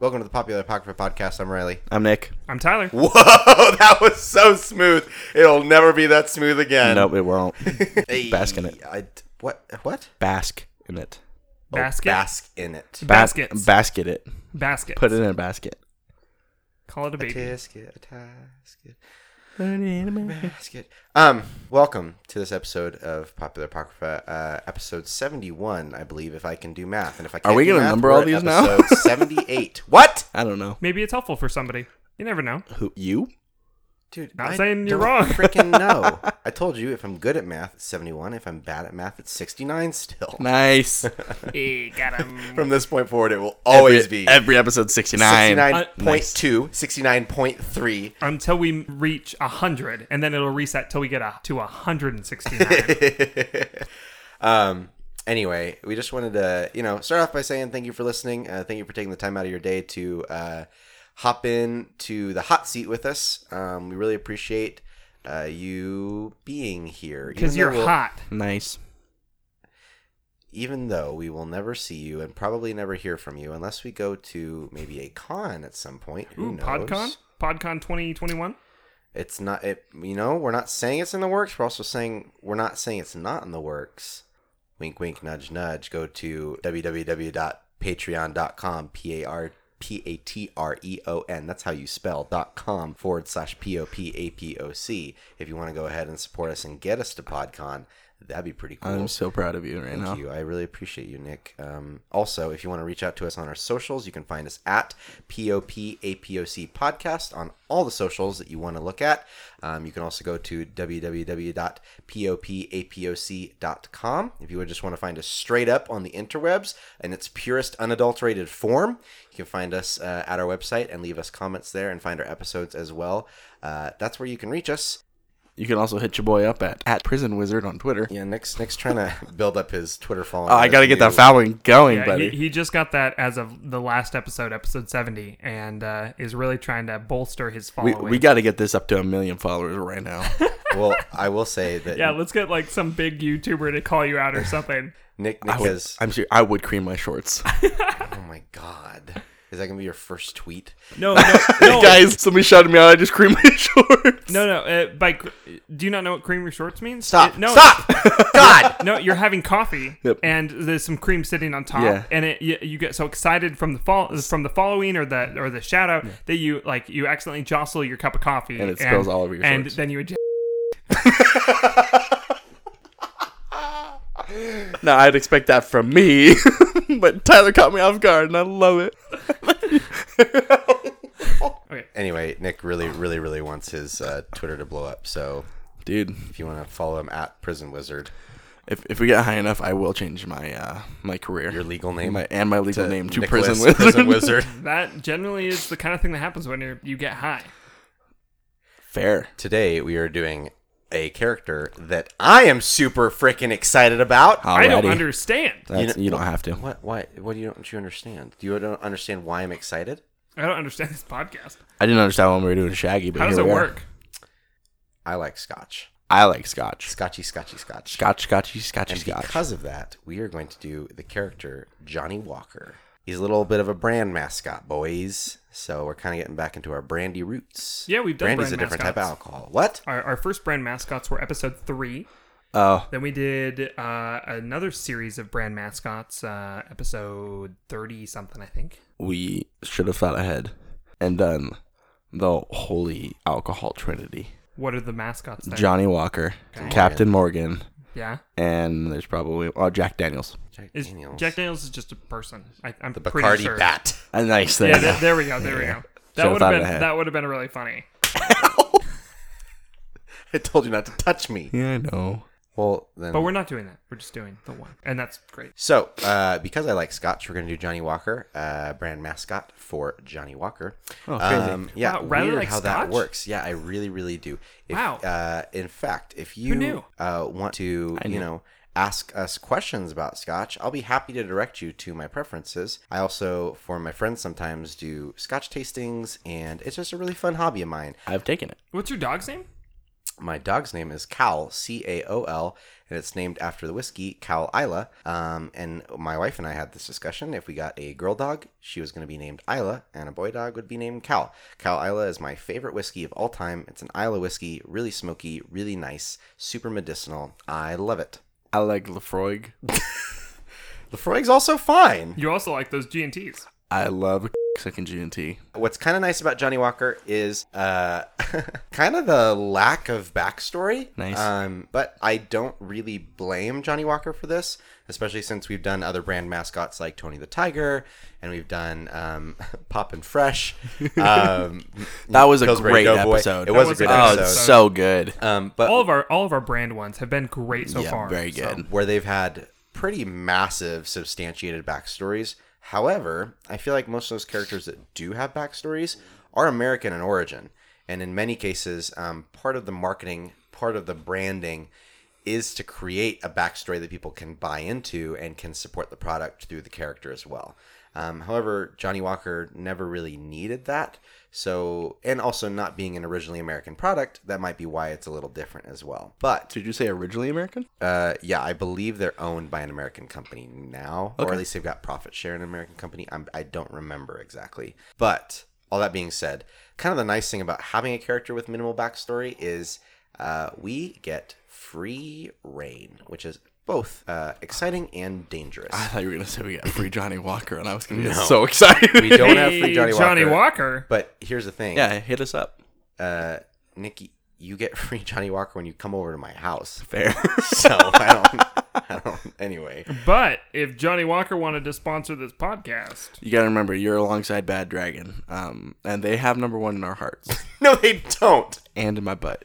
Welcome to the Popular Apocrypha Podcast. I'm Riley. I'm Nick. I'm Tyler. Whoa, that was so smooth. It'll never be that smooth again. Nope, it won't. Hey, Bask in it. I, what? What? Bask in it. Oh, Basket. bask in it. Ba- Baskets. basket it. Basket. Put it in a basket. Call it a baby. Tisket, a tasket, basket. Um, welcome to this episode of Popular Apocrypha, uh, episode seventy-one, I believe, if I can do math. And if I can't we gonna number all at these now? Seventy-eight. What? I don't know. Maybe it's helpful for somebody. You never know. Who you? Dude, Not I saying you're don't wrong. Freaking no! I told you if I'm good at math, it's 71. If I'm bad at math, it's 69 still. Nice. hey, got him. From this point forward, it will always every, be every episode 69. 69.2, 69.3. Until we reach 100, and then it'll reset till we get a, to 169. um. Anyway, we just wanted to, you know, start off by saying thank you for listening. Uh, thank you for taking the time out of your day to uh, hop in to the hot seat with us. Um, we really appreciate uh, you being here Because you're we'll- hot. Nice. even though we will never see you and probably never hear from you unless we go to maybe a con at some point. Who Ooh, knows? PodCon? PodCon 2021? It's not it. You know, we're not saying it's in the works. We're also saying we're not saying it's not in the works. Wink, wink, nudge, nudge. Go to www.patreon.com. P a r p a t r e o n. That's how you spell dot com forward slash p o p a p o c. If you want to go ahead and support us and get us to PodCon, that'd be pretty cool. I'm so proud of you right Thank now. you. I really appreciate you, Nick. Um, also, if you want to reach out to us on our socials, you can find us at POPAPOC Podcast on all the socials that you want to look at. Um, you can also go to www.popapoc.com if you would just want to find us straight up on the interwebs in its purest, unadulterated form. You can find us uh, at our website and leave us comments there and find our episodes as well. Uh, that's where you can reach us. You can also hit your boy up at, at Prison Wizard on Twitter. Yeah, Nick's, Nick's trying to build up his Twitter following. Oh, I got to as get that following going, Yeah, buddy. he, he just got that as of the last episode, episode 70, and uh, is really trying to bolster his we following. we got to get this up to a million followers right now. Well, I will say that yeah, let's get like some big YouTuber to call you out or something. Nick, Nick I would, has. I'm sure I would cream my shorts. Oh my god, is that gonna be your first tweet? No, no, no. Guys, somebody shouted me out. I just creamed my shorts. No, no. Uh, by cr- do you not know what cream your shorts means? Stop! It- no, Stop! God! No, you're having coffee, Yep. and there's some cream sitting on top, Yeah. and it you, you get so excited from the fall from the following or the or the shout out that you like you accidentally jostle your cup of coffee, And it spills all over your shorts. and shorts. then you eject. No, I'd expect that from me, but Tyler caught me off guard, and I love it. Okay, Anyway, Nick really, really, really wants his uh, Twitter to blow up. So Dude, if you want to follow him at Prison Wizard, if, if we get high enough, I will change my uh my career, your legal name my, and my legal name to Nicholas Prison Wizard. Prison Wizard. that generally is the kind of thing that happens when you you get high. Fair. Today we are doing a character that I am super freaking excited about. I don't understand. That's, You you, don't have to. What? Why? What do you don't you understand? Do you don't understand why I'm excited? I don't understand this podcast. I didn't understand when we were doing Shaggy, but How does it we are. work? I like Scotch, I like Scotch. Scotchy, Scotchy, Scotch. Scotch, Scotchy, Scotchy, And Scotch. because of that, we are going to do the character Johnnie Walker. He's a little bit of a brand mascot, boys. So we're kind of getting back into our brandy roots. Yeah, we've done Brandy's brand a different type of alcohol. What? Our, our first brand mascots were episode three. Oh, Then we did uh, another series of brand mascots, uh, episode thirty something, I think. we should have thought ahead and done the holy alcohol trinity: What are the mascots there? Johnnie Walker, Captain Morgan, yeah, and there's probably oh Jack Daniels. Jack is Daniels. Jack Daniels is just a person. I, I'm the pretty Bacardi sure. Bat. A uh, nice thing. Yeah, th- there we go. There we go. That Should've would have been ahead. that would have been really funny. I told you not to touch me. yeah, I know. Well, then. But we're not doing that. We're just doing the one, and that's great. So, uh, because I like Scotch, we're going to do Johnnie Walker, uh, brand mascot for Johnnie Walker. Oh, crazy. Um, yeah, Wow, Riley weird likes how that works. Yeah, I really, really do. If, Wow. Uh, in fact, if you knew? Uh, want to, I you know, ask us questions about Scotch, I'll be happy to direct you to my preferences. I also, for my friends, sometimes do Scotch tastings, and it's just a really fun hobby of mine. I've taken it. What's your dog's name? My dog's name is Caol, C A O L, and it's named after the whiskey Caol Ila. Um, and my wife and I had this discussion. If we got a girl dog, she was going to be named Ila, and a boy dog would be named Caol. Caol Ila is my favorite whiskey of all time. It's an Islay whiskey, really smoky, really nice, super medicinal. I love it. I like Laphroaig. Laphroaig's also fine. You also like those G and T's. I love second G and T. What's kind of nice about Johnnie Walker is uh, kind of the lack of backstory. Nice. Um, but I don't really blame Johnnie Walker for this, especially since we've done other brand mascots like Tony the Tiger, and we've done um, Poppin' Fresh. Um, That was a Pillsbury great Doughboy. episode. It was, was a a great great Oh, episode. so good. Um, but All of our all of our brand ones have been great so yeah, far. very So- good. where they've had pretty massive substantiated backstories. However, I feel like most of those characters that do have backstories are American in origin. And in many cases, um, part of the marketing, part of the branding is to create a backstory that people can buy into and can support the product through the character as well. Um, however, Johnnie Walker never really needed that. So, and also not being an originally American product, that might be why it's a little different as well. But Did you say originally American? uh, yeah, I believe they're owned by an American company now, or at least they've got profit share in an American company. I'm, I don't remember exactly. But all that being said, kind of the nice thing about having a character with minimal backstory is uh, we get free rein, which is both uh, exciting and dangerous. I thought you were gonna say we got free Johnnie Walker, and I was gonna get No. so excited. we don't have free Johnnie Walker. Johnnie Walker. But here's the thing. yeah, hit us up. Uh, Nikki, you get free Johnnie Walker when you come over to my house. Fair. So I don't. I don't. Anyway. But if Johnnie Walker wanted to sponsor this podcast, you gotta remember, you're alongside Bad Dragon, um, and they have number one in our hearts No, they don't. and in my butt.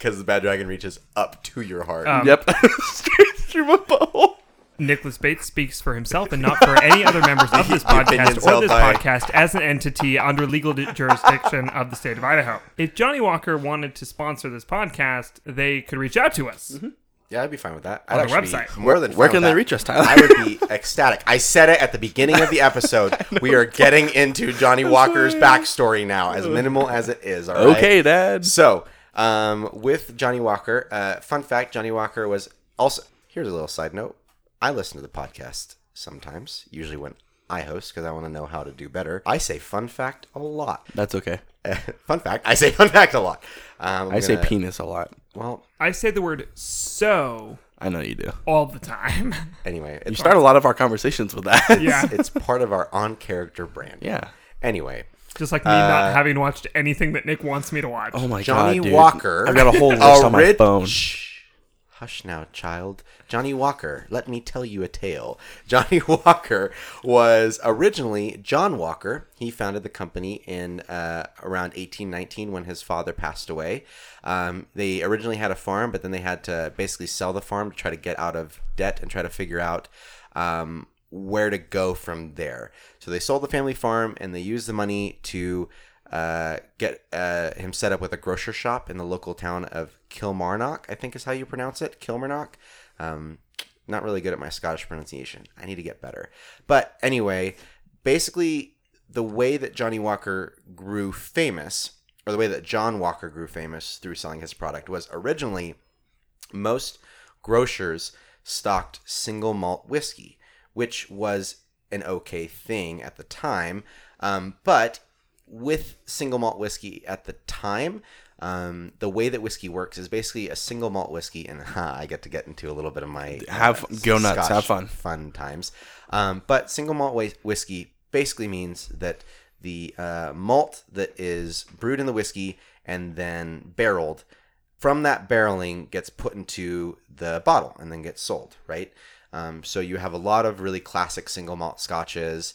Because the bad dragon reaches up to your heart. Um, yep, straight through my butthole. Nicholas Bates speaks for himself and not for any other members of this podcast or this by- podcast as an entity under legal jurisdiction of the state of Idaho. If Johnnie Walker wanted to sponsor this podcast, they could reach out to us. yeah, I'd be fine with that. On I'd the actually be website. More than Where can they that. reach us, Tyler? I would be ecstatic. I said it at the beginning of the episode. we are getting into Johnnie Walker's backstory now, as minimal as it is. All right. Okay, Dad. So, um, with Johnnie Walker, uh, fun fact: Johnnie Walker was also. Here's a little side note. I listen to the podcast sometimes, usually when I host, because I want to know how to do better. I say fun fact a lot. That's okay. fun fact. I say fun fact a lot. Um, I'm I say gonna- penis a lot. Well, I say the word so I know you do. all the time. anyway, You it's, start a lot of our conversations with that. yeah. it's part of our on-character brand. yeah. Anyway, Just like me not having watched anything that Nick wants me to watch. Oh my Johnny god, dude. Walker. I've got a whole list on my rid- phone. Hush now, child. Johnnie Walker, let me tell you a tale. Johnnie Walker was originally John Walker. He founded the company in uh, around 1819 when his father passed away. Um, they originally had a farm, but then they had to basically sell the farm to try to get out of debt and try to figure out um, where to go from there. So they sold the family farm and they used the money to uh, get uh, him set up with a grocer shop in the local town of Kilmarnock, I think is how you pronounce it. Kilmarnock. Um, not really good at my Scottish pronunciation. I need to get better. But anyway, basically, the way that Johnnie Walker grew famous, or the way that John Walker grew famous through selling his product, was originally most grocers stocked single malt whiskey, which was an okay thing at the time. Um, but with single malt whiskey at the time, um, the way that whiskey works is basically a single malt whiskey, and ha, I get to get into a little bit of my uh, Have- go nuts, have fun. fun times. Um, but single malt whiskey basically means that the uh, malt that is brewed in the whiskey and then barreled from that barreling gets put into the bottle and then gets sold, right? Um, so you have a lot of really classic single malt scotches,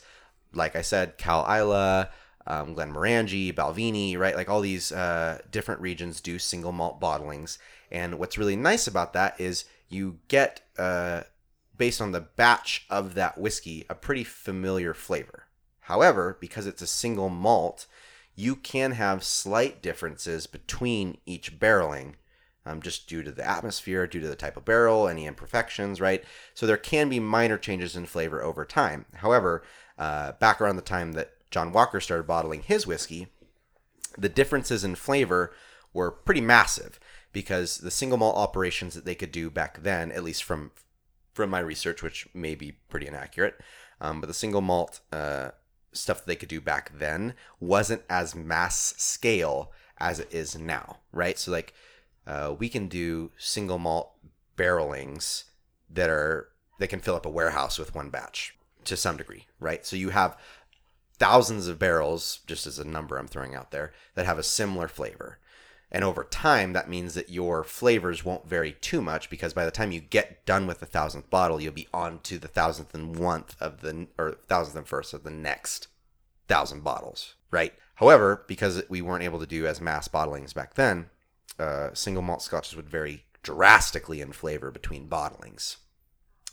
like I said, Caol Ila, um, Glenmorangie, Balvenie, right? Like all these uh, different regions do single malt bottlings. And what's really nice about that is you get, uh, based on the batch of that whiskey, a pretty familiar flavor. However, because it's a single malt, you can have slight differences between each barreling um, just due to the atmosphere, due to the type of barrel, any imperfections, right? So there can be minor changes in flavor over time. However, uh, back around the time that John Walker started bottling his whiskey, the differences in flavor were pretty massive because the single malt operations that they could do back then, at least from from my research, which may be pretty inaccurate, um, but the single malt uh, stuff that they could do back then wasn't as mass scale as it is now, right? So like uh, we can do single malt barrelings that are they can fill up a warehouse with one batch to some degree, right? So you have thousands of barrels, just as a number I'm throwing out there, that have a similar flavor. And over time, that means that your flavors won't vary too much because by the time you get done with the thousandth bottle, you'll be on to the thousandth and one of the, or thousandth and first of the next thousand bottles, right? However, because we weren't able to do as mass bottlings back then, uh, single malt scotches would vary drastically in flavor between bottlings.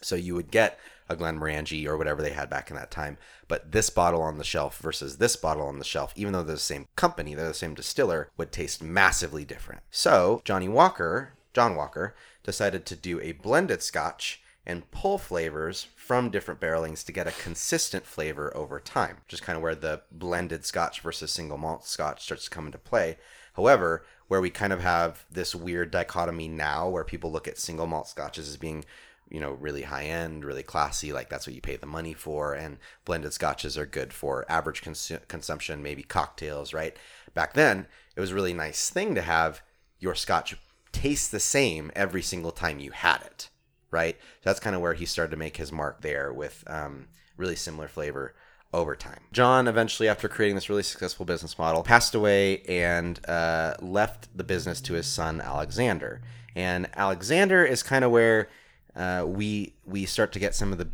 So you would get a Glenmorangie or whatever they had back in that time, but this bottle on the shelf versus this bottle on the shelf, even though they're the same company, they're the same distiller, would taste massively different. So Johnnie Walker, John Walker, decided to do a blended scotch and pull flavors from different barrelings to get a consistent flavor over time, which is kind of where the blended scotch versus single malt scotch starts to come into play. However, where we kind of have this weird dichotomy now where people look at single malt scotches as being you know really high end really classy like that's what you pay the money for and blended scotches are good for average cons- consumption maybe cocktails right? Back then it was a really nice thing to have your scotch taste the same every single time you had it right? So that's kind of where he started to make his mark there with um, really similar flavor over time. John eventually, after creating this really successful business model, passed away and uh, left the business to his son Alexander. And Alexander is kind of where uh, we we start to get some of the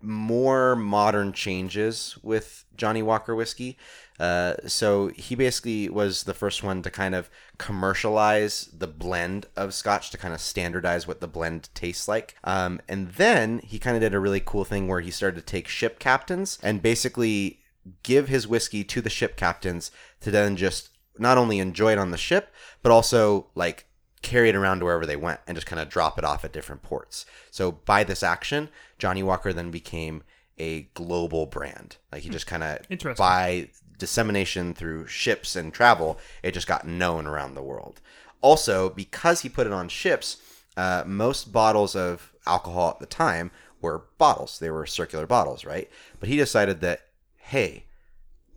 more modern changes with Johnnie Walker whiskey. Uh, so he basically was the first one to kind of commercialize the blend of Scotch to kind of standardize what the blend tastes like. Um, and then he kind of did a really cool thing where he started to take ship captains and basically give his whiskey to the ship captains to then just not only enjoy it on the ship, but also like carry it around wherever they went and just kind of drop it off at different ports. So by this action, Johnnie Walker then became a global brand. Like he just kind of by dissemination through ships and travel, it just got known around the world. Also, because he put it on ships, uh, most bottles of alcohol at the time were bottles. They were circular bottles, right? But he decided that, hey,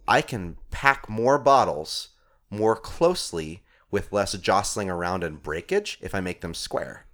I can pack more bottles more closely with less jostling around and breakage if I make them square.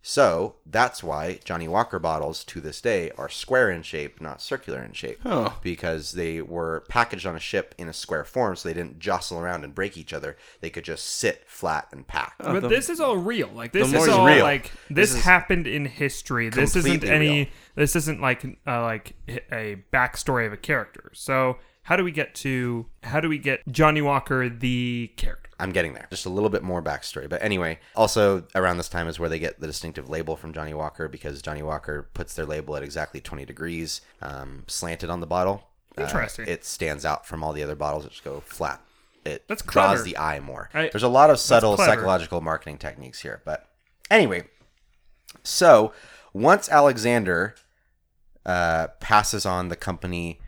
So that's why Johnnie Walker bottles to this day are square in shape, not circular in shape. Oh. Because they were packaged on a ship in a square form, so they didn't jostle around and break each other. They could just sit flat and pack. But the- this is all real. Like this the is all real. like this, This happened in history. This isn't any. real. This isn't like uh, like a backstory of a character. So how do we get to how do we get Johnnie Walker the character? I'm getting there. Just a little bit more backstory. But anyway, also around this time is where they get the distinctive label from Johnnie Walker because Johnnie Walker puts their label at exactly 20 degrees, um, slanted on the bottle. Uh, Interesting. it stands out from all the other bottles that just go flat. It That's draws the eye more. I- There's a lot of subtle psychological marketing techniques here. But anyway, so once Alexander uh, passes on the company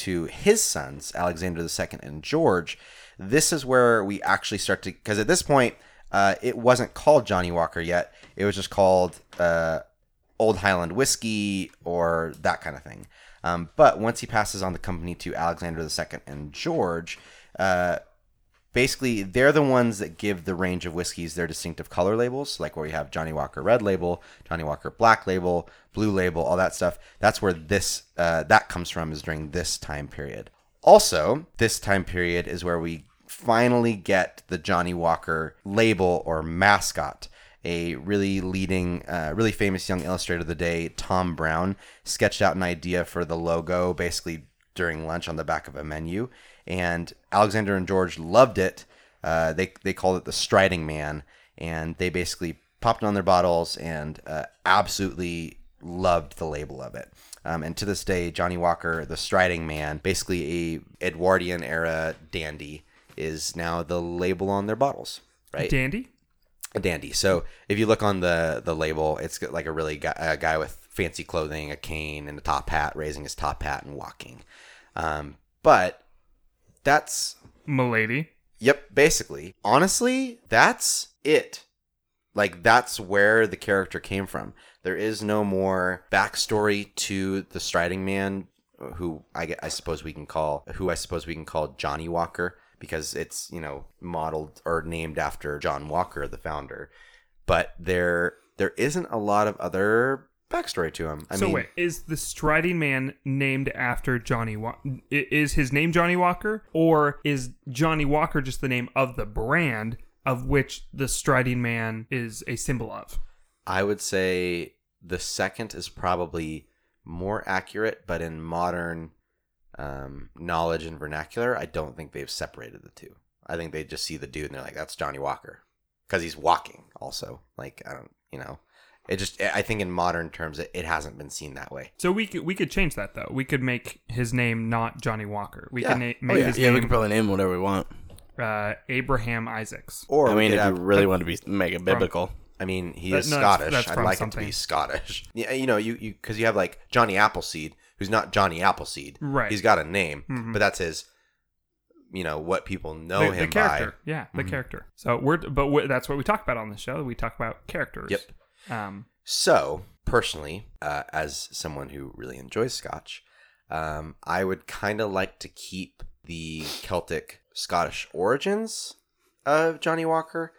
to his sons, Alexander II and George, this is where we actually start to, because at this point, uh, it wasn't called Johnnie Walker yet. It was just called uh, Old Highland Whiskey or that kind of thing. Um, but once he passes on the company to Alexander II and George, uh, basically they're the ones that give the range of whiskeys their distinctive color labels. Like where you have johnnie walker red label johnnie walker black label blue label all that stuff. That's where this uh, that comes from is during this time period. Also this time period is where we finally get the johnnie walker label or mascot. A really leading, uh, really famous young illustrator of the day, Tom Browne, sketched out an idea for the logo basically during lunch on the back of a menu. And Alexander and George loved it. Uh, they, they called it the Striding Man. And they basically popped it on their bottles and uh, absolutely loved the label of it. Um, and to this day, Johnnie Walker, the Striding Man, basically a Edwardian era dandy, is now the label on their bottles. Right? Dandy. a dandy. So if you look on the the label, it's got like a really guy, a guy with fancy clothing, a cane, and a top hat, raising his top hat and walking. Um, but that's Milady. Yep, basically. Honestly, that's it. Like that's where the character came from. There is no more backstory to the Striding Man, who I, I suppose we can call who I suppose we can call Johnnie Walker because it's you know modeled or named after John Walker, the founder. But there there isn't a lot of other backstory to him. I so mean, wait, is the Striding Man named after Johnnie Walker? Is his name Johnnie Walker, or is Johnnie Walker just the name of the brand of which the Striding Man is a symbol of? I would say the second is probably more accurate, but in modern um, knowledge and vernacular, I don't think they've separated the two. I think they just see the dude and they're like, "That's Johnnie Walker," because he's walking. Also, like I don't, you know, it just. I think in modern terms, it, it hasn't been seen that way. So we could we could change that though. We could make his name not Johnnie Walker. We Yeah. can na- Oh, make yeah, his yeah, we name can probably name him whatever we want. uh, Abraham Isaacs. Or I mean, if you really want to be mega biblical, I mean, he That- is no, Scottish. that's I'd from like him to be Scottish. Yeah, you know, you you because you have like Johnny Appleseed, who's not Johnny Appleseed. Right. He's got a name, Mhm. but that's his. You know what people know the, him the character, by. yeah, the Mhm. character. So we're but we that's what we talk about on the show. We talk about characters. Yep. Um, So, personally, uh, as someone who really enjoys Scotch, um, I would kind of like to keep the Celtic Scottish origins of Johnnie Walker.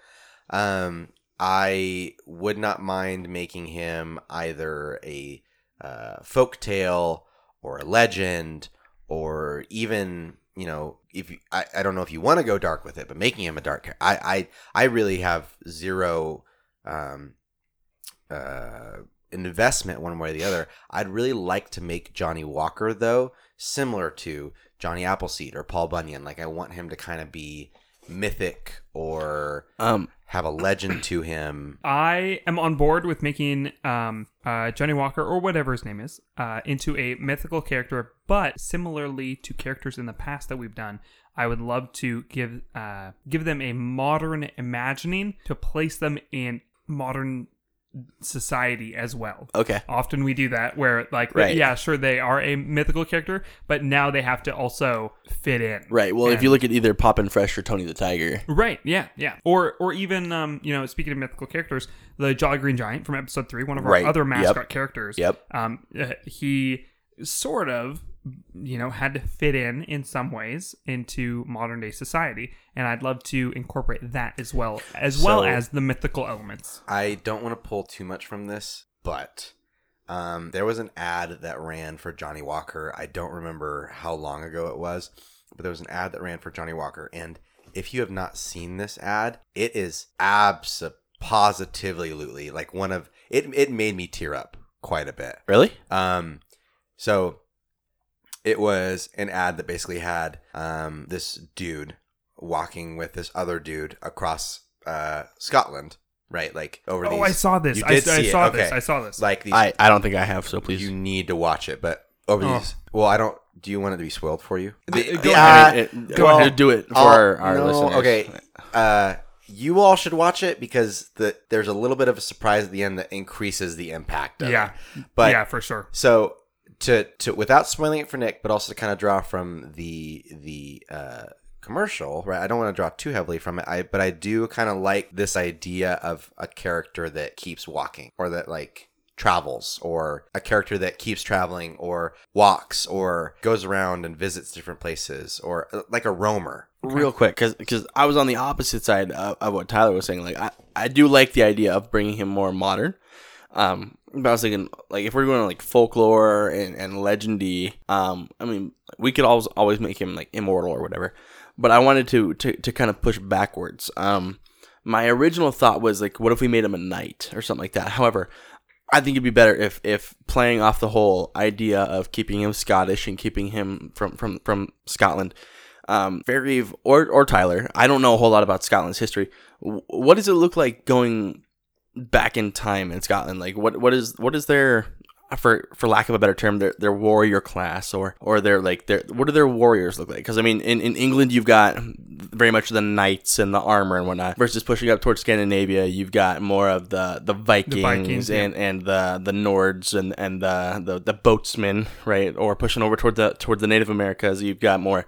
Um, I would not mind making him either a uh, folk tale or a legend or even you know if you, I, I don't know if you want to go dark with it but making him a dark I I I really have zero um uh investment one way or the other I'd really like to make Johnnie Walker though similar to Johnny Appleseed or Paul Bunyan. Like I want him to kind of be mythic or um, have a legend to him. I am on board with making um, uh, Johnnie Walker or whatever his name is uh, into a mythical character, but similarly to characters in the past that we've done, I would love to give uh, give them a modern imagining to place them in modern society as well. okay, Often we do that where like Right. yeah, sure they are a mythical character, but now they have to also fit in. right. Well, if you look at either Poppin' Fresh or Tony the Tiger, Right. Yeah. Yeah. Or or even um you know speaking of mythical characters, the Jolly Green Giant from episode three, one of our Right. other Yep. mascot characters. Yep. Um, uh, he sort of you know had to fit in in some ways into modern day society, and I'd love to incorporate that as well as well as the mythical elements. I don't want to pull too much from this, but um, there was an ad that ran for Johnnie Walker. I don't remember how long ago it was, but there was an ad that ran for Johnnie Walker. And if you have not seen this ad, it is absolutely positively like one of it. It made me tear up quite a bit. really? Um, so it was an ad that basically had um, this dude walking with this other dude across uh, Scotland, right? Like over these. Oh, I saw this. You I, did I see it. saw Okay. this. I saw this. Like these. I, I don't think I have, so please. you need to watch it, but over Oh. these. Well, I don't. Do you want it to be spoiled for you? The- The- go uh, ahead. I it- go well, ahead. do it for I'll- our, our no, listeners. Okay. Uh, you all should watch it because the there's a little bit of a surprise at the end that increases the impact. Of yeah. it. But yeah, for sure. So to to without spoiling it for Nick, but also to kind of draw from the the uh, commercial, right? I don't want to draw too heavily from it. I but I do kind of like this idea of a character that keeps walking or that like travels or a character that keeps traveling or walks or goes around and visits different places or like a roamer. real quick because I was on the opposite side of, of what Tyler was saying. Like I, I do like the idea of bringing him more modern. Um, but I was thinking like if we're going to like folklore and and legendy, um, I mean we could always always make him like immortal or whatever. But I wanted to to to kind of push backwards. Um, my original thought was like, what if we made him a knight or something like that? However. I think it'd be better if, if playing off the whole idea of keeping him Scottish and keeping him from, from, from Scotland, um, Fairgrave or or Tyler. I don't know a whole lot about Scotland's history. What does it look like going back in time in Scotland? Like what what is what is their for for lack of a better term their their warrior class or or their like their what do their warriors look like? Because I mean in, in England you've got very much the knights and the armor and whatnot versus pushing up towards Scandinavia you've got more of the the Vikings, Vikings, yeah. and and the the Nords and and the the, the boatsmen right or pushing over toward the toward the Native Americas you've got more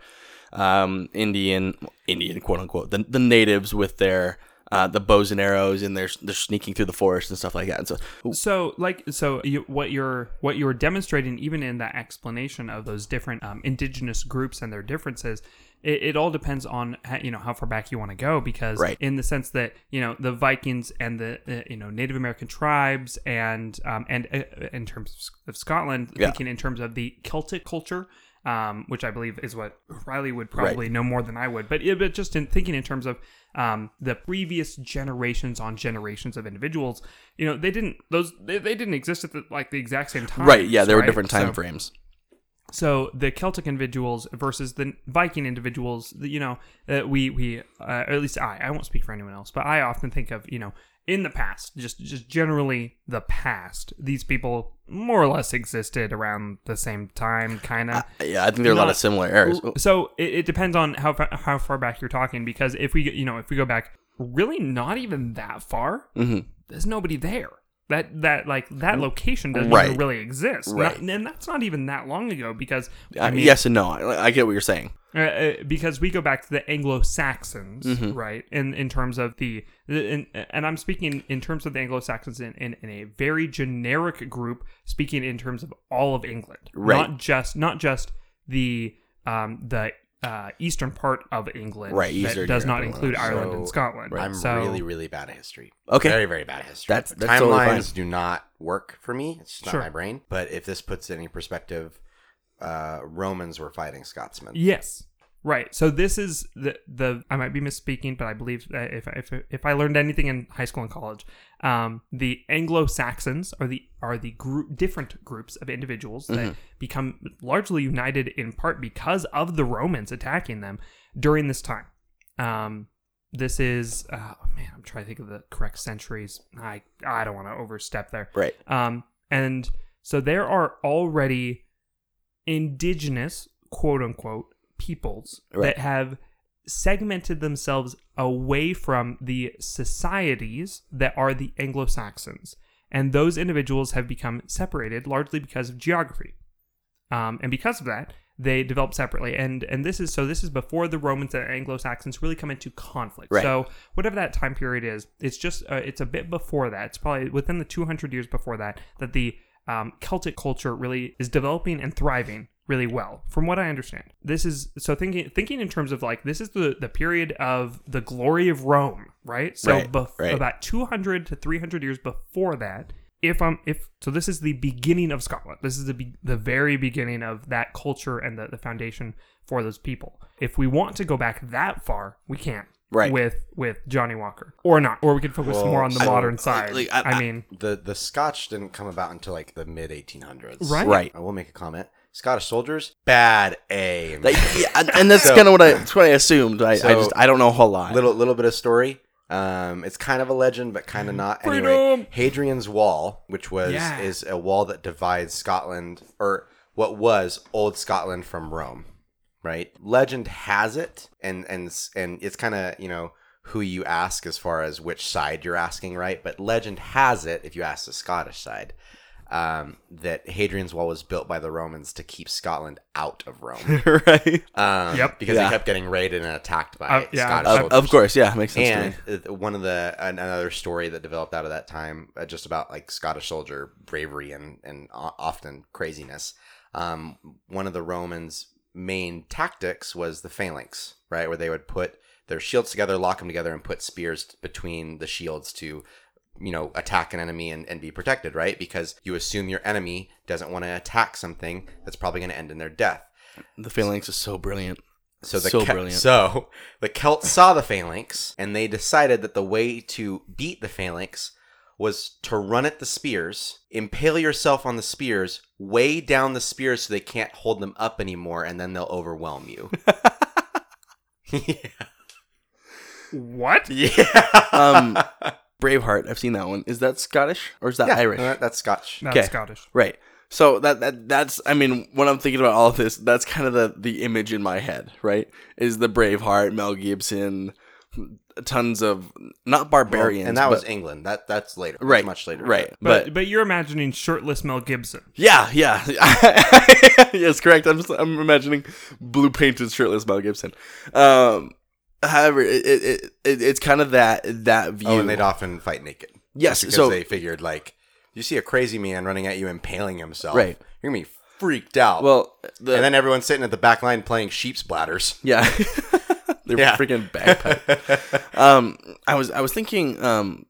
um, Indian, Indian quote unquote, the, the natives with their uh, the bows and arrows, and they're they're sneaking through the forest and stuff like that. And so, So, like, so you, what you're what you're demonstrating, even in that explanation of those different um, indigenous groups and their differences, it, it all depends on how, you know how far back you want to go. Because, Right. in the sense that you know the Vikings and the uh, you know Native American tribes and um, and uh, in terms of Scotland, Yeah. thinking in terms of the Celtic culture. Um, which I believe is what Riley would probably know more than I would, but, yeah, but just in thinking in terms of um, the previous generations on generations of individuals, you know, they didn't those they, they didn't exist at the, like the exact same time. right? Yeah, there were different time So- frames. so the Celtic individuals versus the Viking individuals, you know, uh, we we uh, at least I I won't speak for anyone else, but I often think of you know in the past, just just generally the past. These people more or less existed around the same time, kind of. Yeah, I think there are a lot of similar areas. So it, it depends on how fa- how far back you're talking, because if we you know if we go back really not even that far, Mhm. there's nobody there. That that like that location doesn't Right. even really exist, Not- and that's not even that long ago because Uh, I mean, yes and no. I, I get what you're saying. uh, uh, because we go back to the Anglo Saxons, Mm-hmm. right? In in terms of the, in, and I'm speaking in terms of the Anglo Saxons in, in, in a very generic group, speaking in terms of all of England, Right. Not just not just the um the uh, eastern part of England, Right, That Eastern does Europe not include whatnot. Ireland and So, Scotland. I'm so, really, really bad at history. Okay. Very, very bad at history. That's- that's totally Timelines fine. do not work for me. It's just not Sure. my brain. But if this puts any perspective, uh, Romans were fighting Scotsmen. Yes. Right. So this is the the I might be misspeaking, but I believe if if if I learned anything in high school and college, um, the Anglo Saxons are the are the group different groups of individuals that become largely united in part because of the Romans attacking them during this time. Um, this is uh, oh man, I'm trying to think of the correct centuries. I I don't want to overstep there. Right. Um, and so there are already indigenous, quote unquote, peoples Right. that have segmented themselves away from the societies that are the Anglo Saxons. And those individuals have become separated largely because of geography. Um, and because of that, they develop separately. And and this is so this is before the Romans and Anglo Saxons really come into conflict. Right. So whatever that time period is, it's just uh, it's a bit before that. It's probably within the 200 years before that that the um, Celtic culture really is developing and thriving really well, from what I understand. This is so thinking thinking in terms of like this is the the period of the glory of Rome, right? So Right, bef- right. about 200 to 300 years before that. If I'm if so, this is the beginning of Scotland. This is the be- the very beginning of that culture and the, the foundation for those people. If we want to go back that far, we can't Right. With with Johnny Walker, or not, or we could focus Well, more on the so, modern side. like, I, I- I- mean, The the Scotch didn't come about until like the mid 1800s. Right. Right. I will make a comment. Scottish soldiers, bad aim. Like, yeah, and- and that's So- kind of what I that's what I assumed. I, I just I don't know a whole lot. little little bit of story. Um, it's kind of a legend, but kind of not. Anyway, Hadrian's Wall, which was Yeah. is a wall that divides Scotland or what was old Scotland from Rome, right? Legend has it, and and and it's kind of you know who you ask as far as which side you're asking, right? But legend has it, if you ask the Scottish side, um, that Hadrian's Wall was built by the Romans to keep Scotland out of Rome. right? Um, Yep. Because Yeah. they kept getting raided and attacked by Uh, yeah, Scottish I've- soldiers. Of, of course, yeah, makes sense And to me. one of the another story that developed out of that time, uh, just about like Scottish soldier bravery and and often craziness. Um, one of the Romans' main tactics was the phalanx, right, where they would put their shields together, lock them together, and put spears between the shields to, you know, attack an enemy and, and be protected, right? Because you assume your enemy doesn't want to attack something that's probably going to end in their death. The phalanx is so brilliant. So the So Cel- brilliant. So the Celts saw the phalanx and they decided that the way to beat the phalanx was to run at the spears, impale yourself on the spears, weigh down the spears so they can't hold them up anymore, and then they'll overwhelm you. yeah. what? Yeah. Um, Braveheart, I've seen that one. Is that Scottish or is that yeah, Irish? that's Scotch. That's Okay. Scottish. Right. So that, that that's I mean when I'm thinking about all of this, that's kind of the the image in my head, right? Is the Braveheart, Mel Gibson tons of not barbarians, and that was but- England. That that's later, That's right, Much later, right? But, But, but you're imagining shirtless Mel Gibson. yeah, yeah, yes, correct. I'm just, I'm imagining blue painted shirtless Mel Gibson. Um, however, it, it, it, it it's kind of that that view. Oh, and they'd often fight naked. Yes, because so- they figured like you see a crazy man running at you impaling himself, Right. You're gonna be freaked out. well, the, and then everyone's sitting at the back line playing sheep's bladders. Yeah. They're Yeah. freaking bagpipe. um, I was I was thinking um,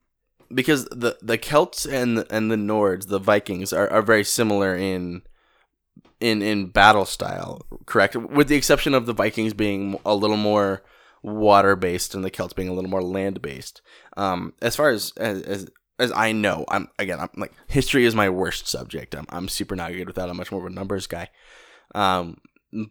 because the the Celts and and the Nords, the Vikings, are, are very similar in in in battle style, correct? With the exception of the Vikings being a little more water based and the Celts being a little more land based. Um, as far as as, as I know, I'm again, I'm like history is my worst subject. I'm I'm super not good with that. I'm much more of a numbers guy. Um,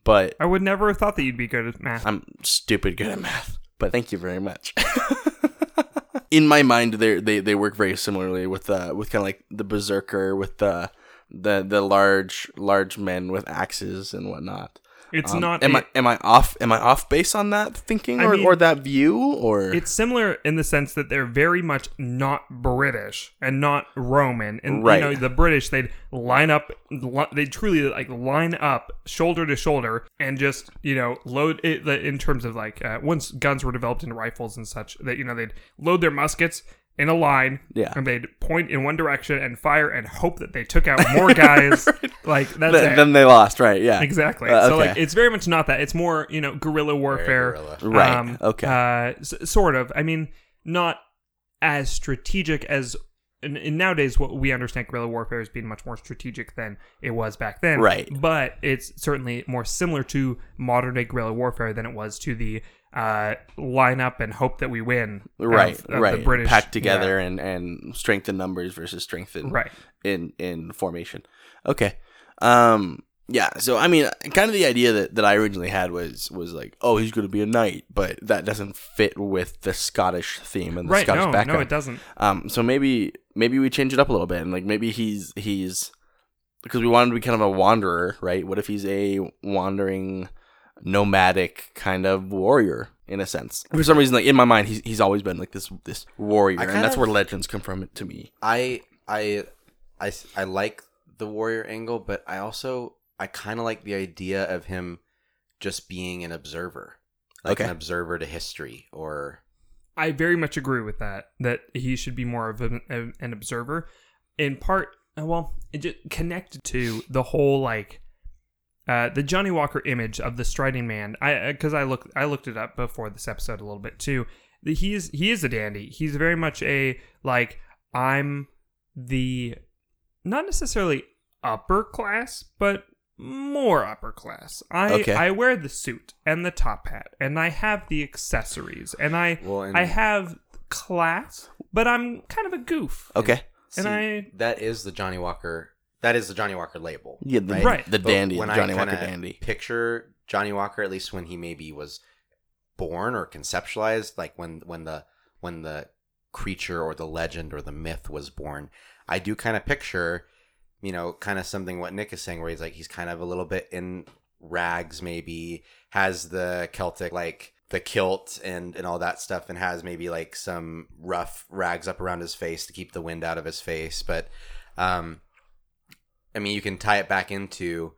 but I would never have thought that you'd be good at math. I'm stupid good at math, but thank you very much. In my mind, they they they work very similarly with uh with kind of like the berserker with the the the large large men with axes and whatnot. It's Um, not. Am a- I am I off? Am I off base on that thinking I or, mean, or that view or It's similar in the sense that they're very much not British and not Roman. And Right. you know, the British they'd line up, li- they truly like line up shoulder to shoulder and just you know load it in terms of like uh, once guns were developed into rifles and such that you know they'd load their muskets in a line Yeah. and they'd point in one direction and fire and hope that they took out more guys like that's Th- it. then they lost, right? Yeah, Exactly. Uh, So like it's very much not that. It's more you know guerrilla warfare. guerrilla. Right, okay. Uh, s- sort of. I mean, not as strategic as. And, and nowadays, what we understand guerrilla warfare as being much more strategic than it was back then. Right. But it's certainly more similar to modern day guerrilla warfare than it was to the uh, line up and hope that we win. right, of the right. British Packed together and and strength in numbers versus strength in Right. in in formation. Okay. Um yeah, so I mean kind of the idea that, that I originally had was was like, oh, he's going to be a knight, but that doesn't fit with the Scottish theme and the Right. Scottish No, background. no, it doesn't. Um so maybe maybe we change it up a little bit and like maybe he's he's because we wanted to be kind of a wanderer, right? What if he's a wandering nomadic kind of warrior in a sense? For some reason like in my mind he's he's always been like this this warrior and that's of- where legends come from to me. I I I I like the warrior angle, but I also I kind of like the idea of him just being an observer, like Okay. an observer to history, or I very much agree with that. That he should be more of an, an observer. In part, well, it just connected to the whole like uh, the Johnnie Walker image of the striding man. I because I looked I looked it up before this episode a little bit too. He is he is a dandy. He's very much a like I'm the not necessarily upper class, but more upper class. I Okay. I wear the suit and the top hat, and I have the accessories, and I Well, and- I have class, but I'm kind of a goof. Okay. And See, I- that is the Johnnie Walker. That is the Johnnie Walker label. Yeah, the, right? Right. the But dandy, when the I Johnnie Walker dandy. Picture Johnnie Walker, at least when he maybe was born or conceptualized, like when when the when the creature or the legend or the myth was born. I do kind of picture, you know, kind of something what Nick is saying, where he's like he's kind of a little bit in rags, maybe has the Celtic like the kilt and and all that stuff, and has maybe like some rough rags up around his face to keep the wind out of his face, but. um I mean, you can tie it back into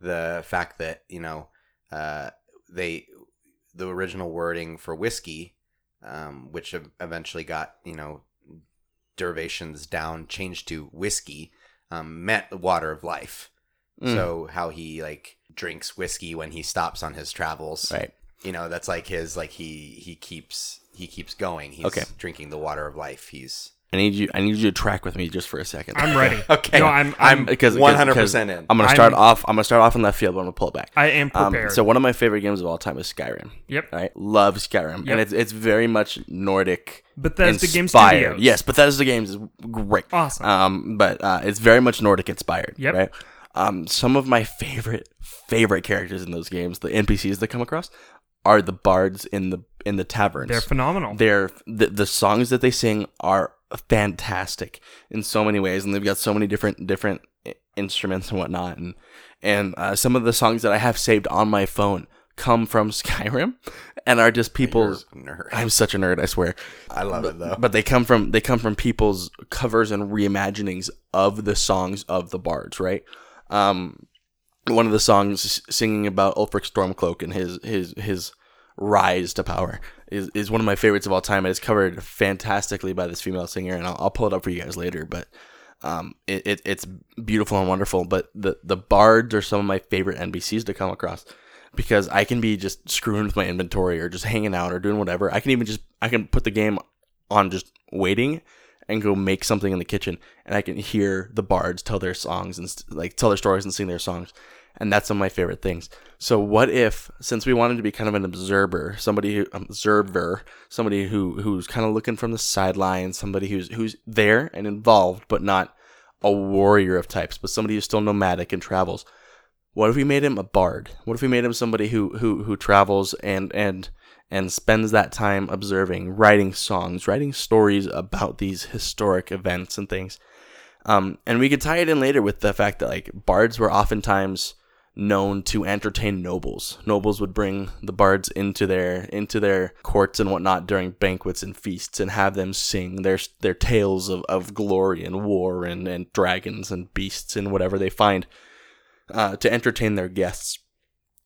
the fact that you know uh, they the original wording for whiskey, um, which eventually got you know derivations down changed to whiskey, um, meant the water of life. Mm. So how he like drinks whiskey when he stops on his travels, Right. You know, that's like his like he he keeps he keeps going. He's Okay. drinking the water of life. He's I need you. I need you to track with me just for a second. I'm ready. okay. No, I'm I'm I'm, because one hundred percent in. I'm gonna start I'm- off. I'm gonna start off in left field, but I'm gonna pull it back. I am Um, prepared. so one of my favorite games of all time is Skyrim. yep. Right, love Skyrim, Yep. and it's it's very much Nordic. Bethesda Game inspired. Studios. Yes, Bethesda Games is great. Awesome. Um, but uh, it's very much Nordic inspired. Yep. Right. Um, some of my favorite favorite characters in those games, the NPCs that come across, are the bards in the in the taverns. They're phenomenal. They're the, the songs that they sing are fantastic in so many ways, and they've got so many different different instruments and whatnot. And and uh, some of the songs that I have saved on my phone come from Skyrim and are just people's. nerd. I'm such a nerd, I swear. I love it though. But they come from they come from people's covers and reimaginings of the songs of the bards, right? Um, one of the songs singing about Ulfric Stormcloak and his his his rise to power is, is one of my favorites of all time. It is covered fantastically by this female singer, and I'll, I'll pull it up for you guys later. But um, it, it it's beautiful and wonderful. But the the bards are some of my favorite NPCs to come across because I can be just screwing with my inventory or just hanging out or doing whatever. I can even just I can put the game on just waiting and go make something in the kitchen, and I can hear the bards tell their songs and like tell their stories and sing their songs, and that's some of my favorite things. So what if, since we wanted to be kind of an observer, somebody who observer, somebody who who's kind of looking from the sidelines, somebody who's who's there and involved, but not a warrior of types, but somebody who's still nomadic and travels. What if we made him a bard? What if we made him somebody who who who travels and and and spends that time observing, writing songs, writing stories about these historic events and things. Um, and we could tie it in later with the fact that like bards were oftentimes known to entertain nobles. Nobles would bring the bards into their into their courts and whatnot during banquets and feasts and have them sing their their tales of, of glory and war and, and dragons and beasts and whatever they find uh, to entertain their guests.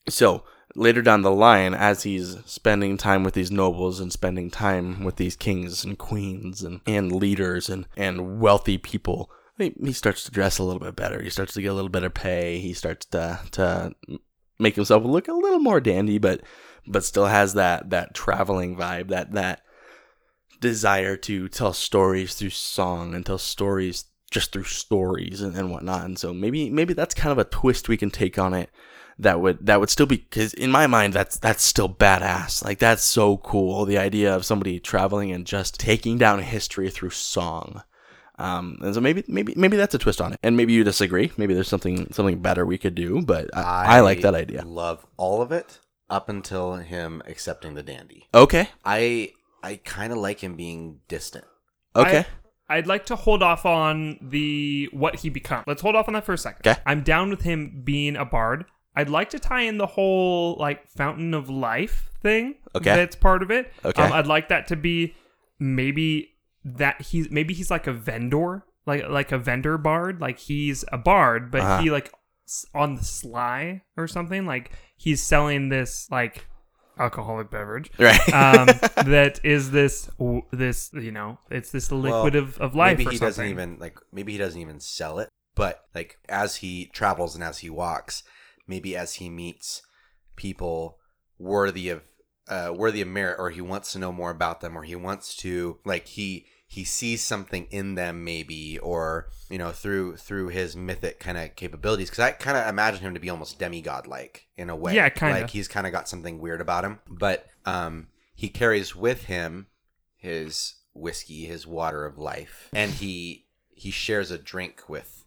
So later down the line, as he's spending time with these nobles and spending time with these kings and queens and, and leaders and, and wealthy people, he, starts to dress a little bit better. He starts to get a little better pay. He starts to to make himself look a little more dandy, but but still has that that traveling vibe, that that desire to tell stories through song and tell stories just through stories and, and whatnot. And so maybe maybe that's kind of a twist we can take on it that would that would still be because in my mind that's that's still badass like that's so cool the idea of somebody traveling and just taking down history through song um, and so maybe maybe maybe that's a twist on it and maybe you disagree maybe there's something something better we could do but i, I like that idea Love all of it up until him accepting the dandy. okay I I kind of like him being distant. okay I, I'd like to hold off on the what he becomes. Let's hold off on that for a second. 'Kay. I'm down with him being a bard. I'd like to tie in the whole like fountain of life thing. Okay. That's part of it. Okay. Um, I'd like that to be maybe that he's maybe he's like a vendor, like like a vendor bard. Like he's a bard, but Uh-huh. he like on the sly or something. Like he's selling this like alcoholic beverage right um, that is this this you know it's this liquid Well, of, of life maybe he something. doesn't even like maybe he doesn't even sell it, but like as he travels and as he walks, maybe as he meets people worthy of uh worthy of merit or he wants to know more about them or he wants to like he he sees something in them maybe or you know through through his mythic kind of capabilities. Because i kind of imagine him to be almost demigod like in a way. Yeah, kinda. like he's kind of got something weird about him. But um he carries with him his whiskey his water of life and he he shares a drink with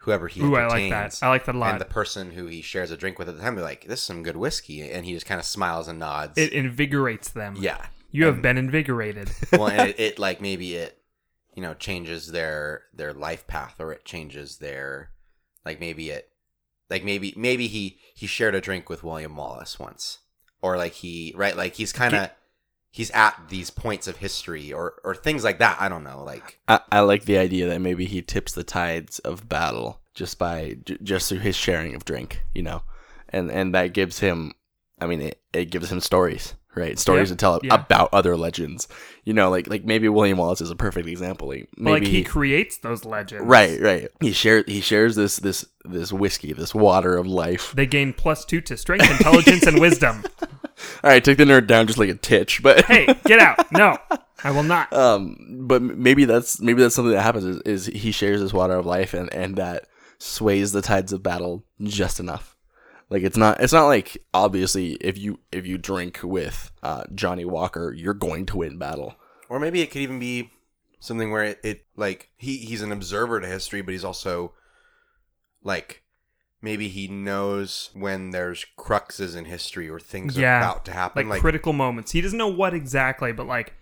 whoever he Ooh, I like that. I like that a lot. and the person who he shares a drink with at the time they're like this is some good whiskey and he just kind of smiles and nods it invigorates them. yeah you have And- been invigorated. well and it, it like maybe it you know changes their their life path or it changes their like maybe it like maybe maybe he he shared a drink with william wallace once or like he right like he's kind of he's at these points of history or or things like that i don't know like I, I like the idea that maybe he tips the tides of battle just by j- just through his sharing of drink, you know, and and that gives him, I mean, it, it gives him stories, right? Stories Yeah, to tell yeah. about other legends, you know, like like maybe William Wallace is a perfect example. Like maybe like he creates those legends. right, right. He shares he shares this this this whiskey, this water of life. They gain plus two to strength, intelligence, and wisdom. All right, take the nerd down just like a titch, but Hey, get out! No, I will not. um but maybe that's maybe that's something that happens is, is he shares this water of life and and that sways the tides of battle just enough like it's not it's not like obviously if you if you drink with uh johnnie walker you're going to win battle or maybe it could even be something where it, it like he he's an observer to history but he's also like maybe he knows when there's cruxes in history or things are about to happen like, like, critical moments. He doesn't know what exactly, but like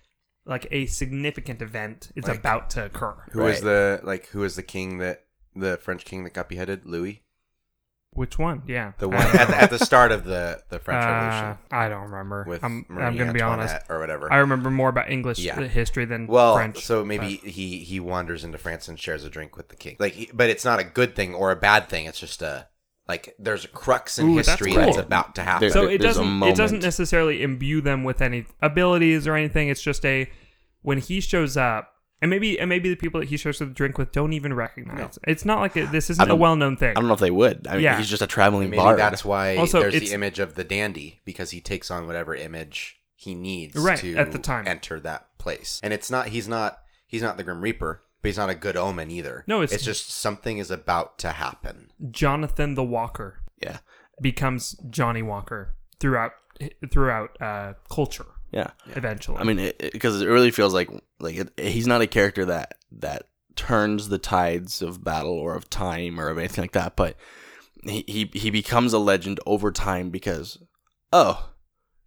like a significant event is Like, about to occur. who is Right. the like who is the king that the french king that got beheaded louis Which one? Yeah. The one at, the- at the start of the the French Uh, Revolution I don't remember. with I'm, I'm going to be honest. Or whatever. I remember more about English Yeah. history than well, French. so maybe he he wanders into France and shares a drink with the king. Like, but it's not a good thing or a bad thing. It's just a like there's a crux in Ooh, that's history cool. that's about to happen. There- so it there's doesn't it doesn't necessarily imbue them with any abilities or anything. It's just a when he shows up, and maybe and maybe the people that he shares the drink with don't even recognize. It's not like a, this isn't a well known thing. I don't know if they would. I mean, Yeah. he's just a traveling Maybe bard. that's why Also, there's it's- the image of the dandy because he takes on whatever image he needs Right, to at the time. enter that place. And it's not he's not he's not the Grim Reaper, but he's not a good omen either. No, it's- it's just something is about to happen. Jonathan the Walker yeah, becomes Johnnie Walker throughout throughout uh, culture. Yeah. Eventually, I mean, because it, really feels like like it, he's not a character that that turns the tides of battle or of time or of anything like that, but he he, he becomes a legend over time because oh,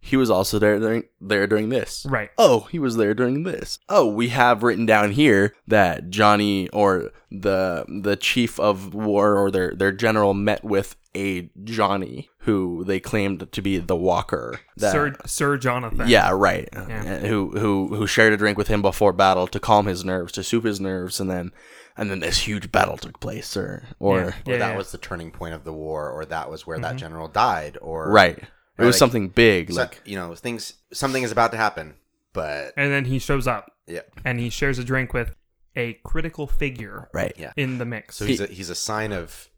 he was also there during there during this. right. Oh, he was there during this. Oh, we have written down here that Johnny or the the chief of war or their their general met with a Johnny who they claimed to be the Walker. That, Sir Sir Jonathan. yeah, right. Yeah. Who who who shared a drink with him before battle to calm his nerves, to soothe his nerves, and then and then this huge battle took place, or or Yeah. Or Yeah, that yeah. was the turning point of the war, or that was where that mm-hmm. general died, or right. It Right, was like- something big, so- like you know things. Something is about to happen, but And then he shows up yeah, and he shares a drink with a critical figure right. yeah. in the mix. So he's a he's a sign of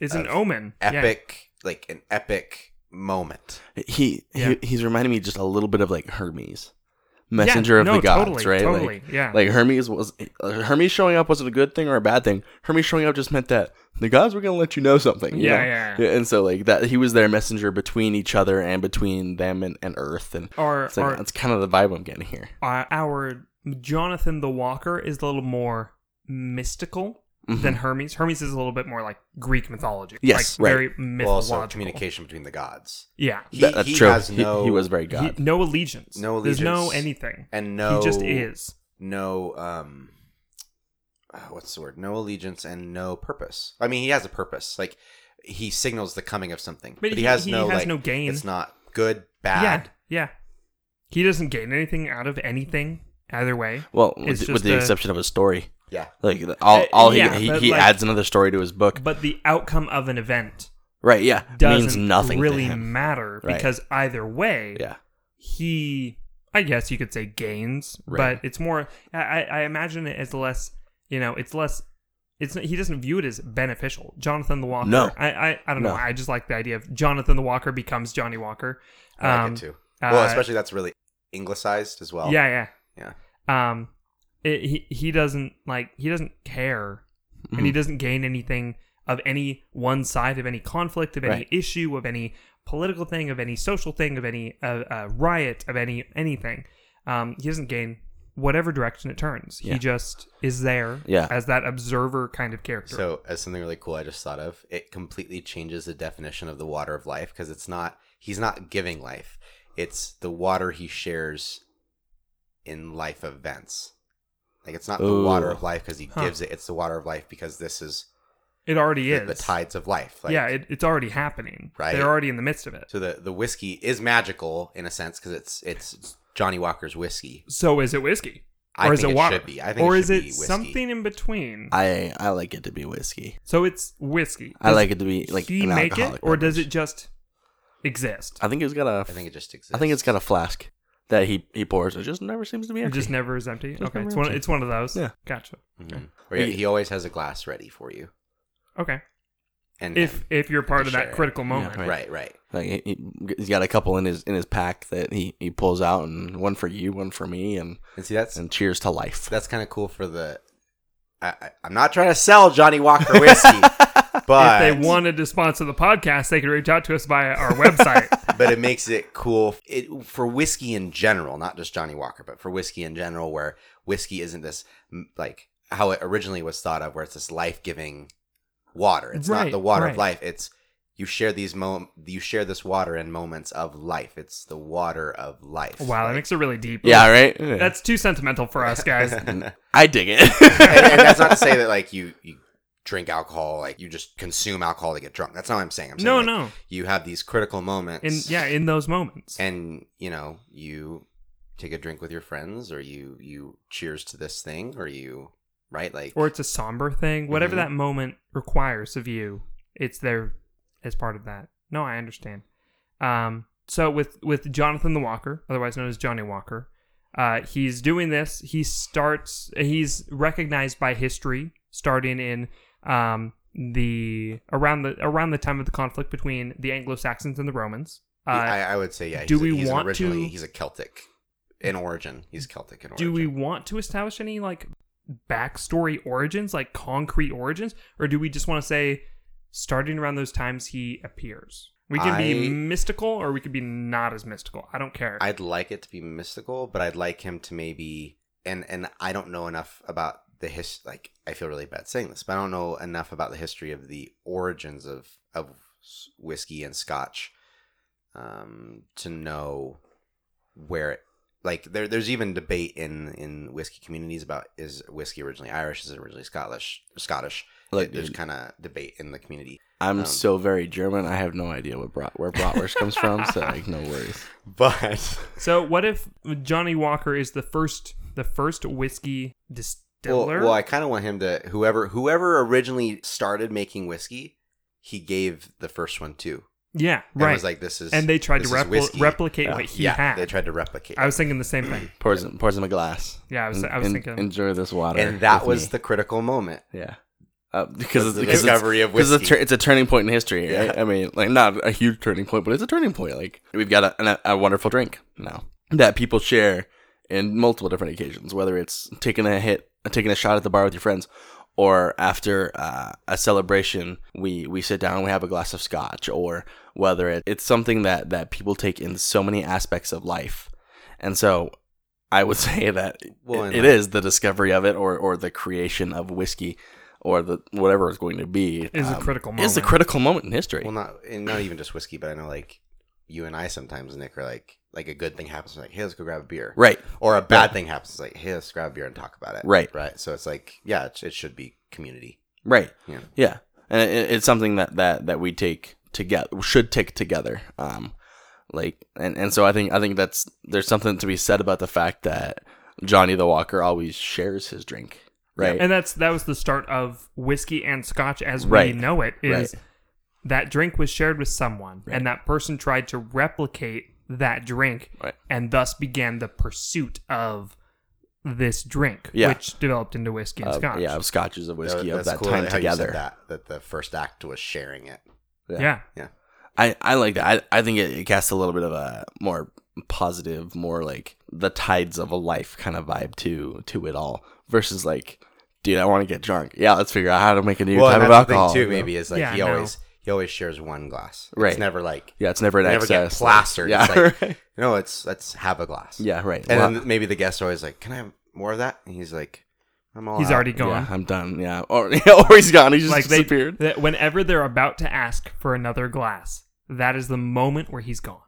it's an of omen. Yeah. epic, like an epic moment. He, Yeah. he he's reminding me just a little bit of like Hermes, messenger Yeah, of no, the gods, totally, right? Totally. Like, yeah. like Hermes was uh, Hermes showing up wasn't a good thing or a bad thing. Hermes showing up just meant that the gods were gonna let you know something. you Yeah, know? yeah, yeah. And so like that, he was their messenger between each other and between them and, and Earth, and or it's like or that's kind of the vibe I'm getting here. uh, our Jonathan the Walker is a little more mystical than Hermes. Hermes is a little bit more like Greek mythology. Mm-hmm. Yes, like right. very Well, also communication between the gods. Yeah. He, That- that's he true. Has He- no, he, was very He- god. no allegiance. No allegiance. There's no anything. and no. he just is. no um uh, what's the word no allegiance and no purpose i mean he has a purpose like he signals the coming of something but, he, he- has he no has like no gain. it's not good bad Yeah. He doesn't gain anything out of anything either way. well, It's with, with the a- exception of a story, yeah like the- all Uh, all he yeah, he, he like- adds another story to his book. But the outcome of an event Right? Yeah, doesn't means nothing really to him. matter Right. because either way, Yeah, he I guess you could say gains, Right. but it's more I, I I imagine it as less you know, it's less it's he doesn't view it as beneficial. Jonathan the Walker. No. I I, I don't No. know. I just like the idea of Jonathan the Walker becomes Johnnie Walker. i like Um, it too well uh, especially that's really anglicized as well Yeah, yeah yeah. Um it, he he doesn't like he doesn't care and Mm-hmm. he doesn't gain anything of any one side of any conflict of any Right. issue of any political thing of any social thing of any uh, uh, riot of any anything um, he doesn't gain whatever direction it turns Yeah. he just is there Yeah. as that observer kind of character so as something really cool i just thought of it completely changes the definition of the water of life because it's not he's not giving life it's the water he shares in life events like it's not the water of life because he Huh. gives it it's the water of life because this is it already the, is the tides of life like, yeah it, it's already happening Right. they're already in the midst of it So the the whiskey is magical in a sense because it's it's Johnnie Walker's whiskey. so is it whiskey I or is think it it water should be. I think or it is it be something in between I I like it to be whiskey. so it's whiskey I like it to be like he an make it alcoholic or does it just exist I think it's got a. I think it just exists. I think it's got a flask that he he pours. It just never seems to be empty. It just never is empty. Just okay, never it's one. It's one of those. Yeah. gotcha. Mhm. Or he, he always has a glass ready for you. Okay, And if him. if you're part of that it. critical moment, right. right, right. Like he, he- he's got a couple in his in his pack that he, he pulls out, and one for you, one for me, and And see that's and cheers to life. that's kind of cool for the. I, I, I'm not trying to sell Johnnie Walker whiskey, but if they wanted to sponsor the podcast, they could reach out to us via our website. but it makes it cool it, for whiskey in general, not just Johnnie Walker, but for whiskey in general, where whiskey isn't this like how it originally was thought of, where it's this life giving water. It's Right, not the water right. of life. It's you share these mom you share this water in moments of life. It's the water of life. wow, that makes it really deep. Yeah, right. Yeah. That's too sentimental for us guys. I dig it. and, and that's not to say that like you you drink alcohol like you just consume alcohol to get drunk. That's not what I'm saying. I'm saying No, like, no. You have these critical moments. In yeah, in those moments. and you know you take a drink with your friends or you you cheers to this thing or you right like or it's a somber thing. Whatever Mhm. that moment requires of you, it's there as part of that. No, I understand. Um, so with with Jonathan the Walker, otherwise known as Johnnie Walker, uh, he's doing this. He starts. He's recognized by history, starting in um, the around the around the time of the conflict between the Anglo Saxons and the Romans. Uh, I, I would say yeah do a- we he's want originally to- he's a celtic in origin he's celtic in origin do we want to establish any like backstory origins, like concrete origins, or do we just want to say starting around those times he appears? We can be mystical, or we could be not as mystical. I don't care. i'd like it to be mystical but i'd like him to maybe and and i don't know enough about the his like i feel really bad saying this but i don't know enough about the history of the origins of of whiskey and scotch um to know where it like there, there's even debate in in whiskey communities about is whiskey originally Irish, is it originally Scottish? Scottish. Look, there's kind of debate in the community. I'm Um, so very German. I have no idea what brat, where bratwurst comes from. So like, no worries. But so, what if Johnny Walker is the first the first whiskey well, well, I kind of want him to whoever whoever originally started making whiskey, he gave the first one to. yeah, And right. was like this is and they tried to is repli- replicate Yeah. what he yeah, had. they tried to replicate. I was thinking the same thing. Pours him, pours him a glass. Yeah, I was. En- I was en- thinking. Enjoy this water. and that was me. the critical moment. yeah. Uh, because it's the because discovery it's, of because it's a, whiskey. tur- it's a turning point in history. Right? Yeah. I mean, like not a huge turning point, but it's a turning point. Like we've got a, a, a wonderful drink now that people share in multiple different occasions, whether it's taking a hit, taking a shot at the bar with your friends, or after uh, a celebration, we we sit down, and we have a glass of scotch, or whether it, it's something that that people take in so many aspects of life, and so. I would say that Well, it- and it like- is the discovery of it, or, or the creation of whiskey, or the whatever it's going to be. Is a um, critical Is a critical moment in history. Well, not and not even just whiskey, but I know like you and I sometimes Nick are like like a good thing happens, like hey, let's go grab a beer, right. Or a bad Right. thing happens, like hey, let's grab a beer and talk about it, Right. Right. So it's like yeah, it, it should be community. Right. Yeah. Yeah. And it, it's something that, that, that we take together, should take together. Um, like, and, and so I think, I think that's, there's something to be said about the fact that Johnny the Walker always shares his drink. Right. And that's that was the start of whiskey and scotch as we know it. Is Right. that drink was shared with someone, Right. and that person tried to replicate that drink, Right. and thus began the pursuit of this drink, Yeah. which developed into whiskey and Of- scotch. yeah. Of scotches of whiskey That- of that cool time how you said together. that that the first act was sharing it. yeah. Yeah. I, I like that. I, I think it, it casts a little bit of a more positive, more like the tides of a life kind of vibe to to it all versus like, dude, I want to get drunk. Yeah, let's figure out how to make a new well, type of that's the alcohol. thing too. Maybe is like Yeah, he no. always he always shares one glass. Right. It's never like Yeah, it's never an never get excess. plastered. Yeah, It's like, right. no, it's let's have a glass. yeah, right. And Well, then maybe the guest always like, can I have more of that? And he's like, I'm all. He's out." already gone. yeah, I'm done. Yeah, or or he's gone. He just like they, disappeared. that whenever they're about to ask for another glass, that is the moment where he's gone.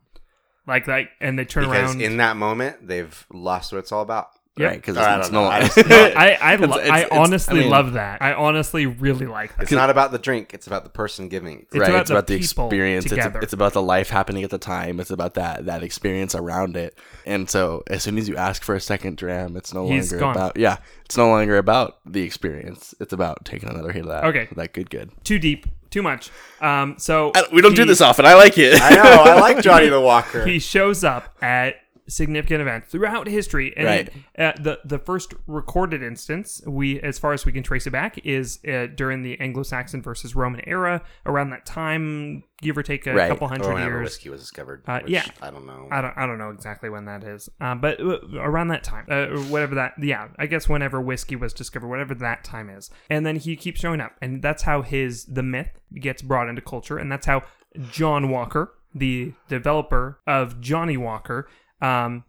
Like like, and they turn because around. in that moment they've lost what it's all about. Yep. Right, because Or it's, don't no. I No, I I, lo- It's- it's- I it's- honestly I mean- love that. I honestly really like that. It's not about the drink; it's about the person giving. It's right, about it's the about the people experience. It's, together. it's about the life happening at the time. It's about that that experience around it. And so, as soon as you ask for a second dram, it's no He's longer gone. about yeah. It's no longer about the experience. It's about taking another hit of that. Okay. that good good. Too deep, too much. Um, so I- we don't do he- this often. I like it. I know. I like Johnny the Walker. He shows up at significant events throughout history, and Right. uh, the the first recorded instance, we as far as we can trace it back, is uh, during the Anglo-Saxon versus Roman era. Around that time, give or take a Right. couple hundred whenever years. whiskey was discovered. Uh, which yeah. I don't know. I don't, I don't know exactly when that is, uh, but uh, around that time, uh, whatever that, yeah, I guess whenever whiskey was discovered, whatever that time is, and then he keeps showing up, and that's how his the myth gets brought into culture, and that's how John Walker, the developer of Johnnie Walker, um,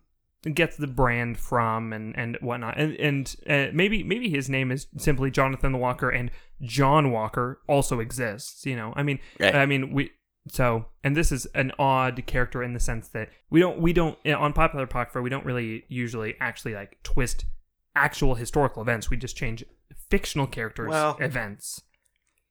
gets the brand from and and whatnot, and and uh, maybe maybe his name is simply Jonathan the Walker, and John Walker also exists. You know, I mean, Right. I mean we so, and this is an odd character in the sense that we don't, we don't, know, on popular apocrypha, we don't really usually actually like twist actual historical events. We just change fictional characters' Well- events.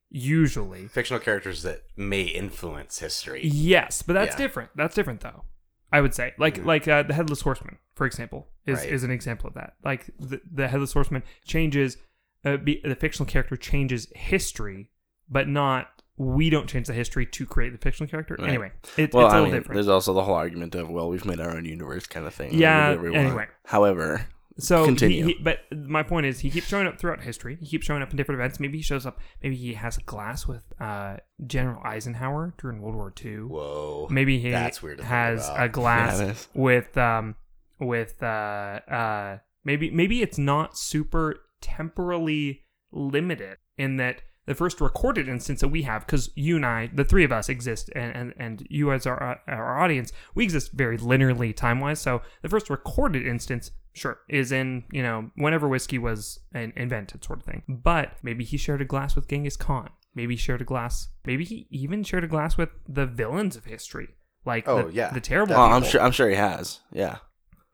usually. Fictional characters that may influence history. Yes, but that's Yeah. different. That's different though. I would say, like like uh, the headless horseman, for example, is Right. is an example of that. Like the, the headless horseman changes, uh, be, the fictional character changes history, but not we don't change the history to create the fictional character. Right. Anyway, it, Well, it's a I little mean, different. there's also the whole argument of well, we've made our own universe kind of thing. Yeah, We do whatever we want. anyway. However, So, Continue. He, he, but my point is, he keeps showing up throughout history. He keeps showing up in different events. Maybe he shows up. Maybe he has a glass with uh, General Eisenhower during World War II. Whoa. Maybe he That's weird has a glass Yeah, with um with uh uh maybe maybe it's not super temporally limited in that the first recorded instance that we have because you and I the three of us exist and and, and you as our our audience we exist very linearly time wise so the first recorded instance sure is in you know whenever whiskey was in, invented sort of thing but maybe he shared a glass with Genghis Khan maybe he shared a glass maybe he even shared a glass with the villains of history like Oh, the, yeah. the terrible oh, I'm sure. I'm sure he has. Yeah.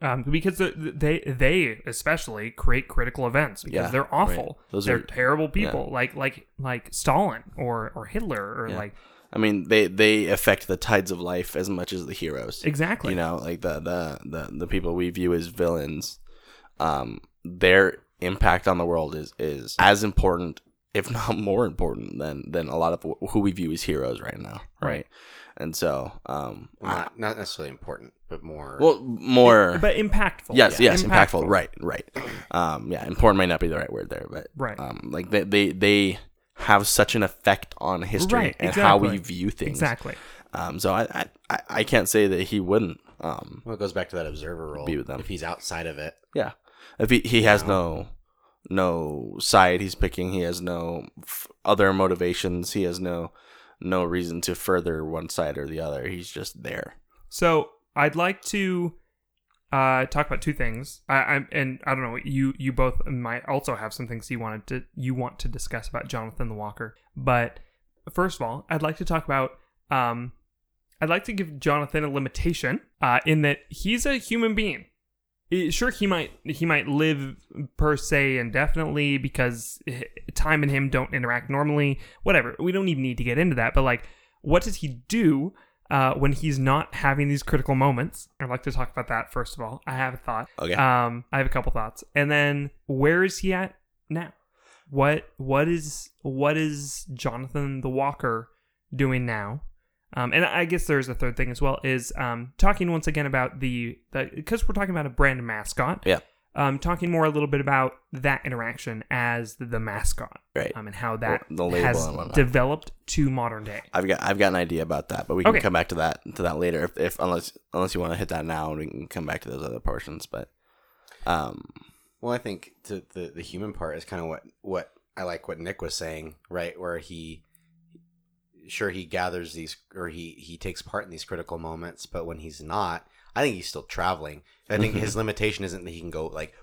Um, because they they especially create critical events because Yeah, they're awful. right. Those they're are- terrible people, like like like Stalin or or Hitler or Yeah. like I mean, they they affect the tides of life as much as the heroes. exactly. You know, like the the the, the people we view as villains, um, their impact on the world is is as important, if not more important, than than a lot of who we view as heroes right now. Right. Right. And so, um, Well, not, not necessarily important, but more. well, more. but impactful. Yes, Yeah, yes, impactful. Right, right. Um, yeah, important might not be the right word there, but Right. Um, like they, they they have such an effect on history Right, and how we view things. Exactly. Um, so I, I I I can't say that he wouldn't. Um, well, it goes back to that observer role. Be with them. If he's outside of it, yeah, if he he has no no side he's picking, he has no f- other motivations, he has no no reason to further one side or the other. He's just there. So I'd like to uh, talk about two things. I, I and I don't know. You you both might also have some things you wanted to you want to discuss about Jonathan the Walker. But first of all, I'd like to talk about. Um, I'd like to give Jonathan a limitation uh, in that he's a human being. Sure, he might he might live per se indefinitely because time and him don't interact normally. Whatever. We don't even need to get into that. But like, what does he do uh, when he's not having these critical moments? I'd like to talk about that first of all. I have a thought. Okay. Um, I have a couple thoughts, and then where is he at now? What what is what is Jonathan the Walker doing now? Um, and I guess there's a third thing as well is um, talking once again about the because we're talking about a brand mascot. Yeah. Um, talking more a little bit about that interaction as the mascot, Right. um, and how that The label has developed to modern day. I've got I've got an idea about that, but we can Okay. come back to that to that later if, if unless unless you want to hit that now and we can come back to those other portions. But um well, I think to the the human part is kind of what what I like what Nick was saying, right? Where he sure he gathers these or he he takes part in these critical moments, but when he's not, I think he's still traveling. I think his limitation isn't that he can go like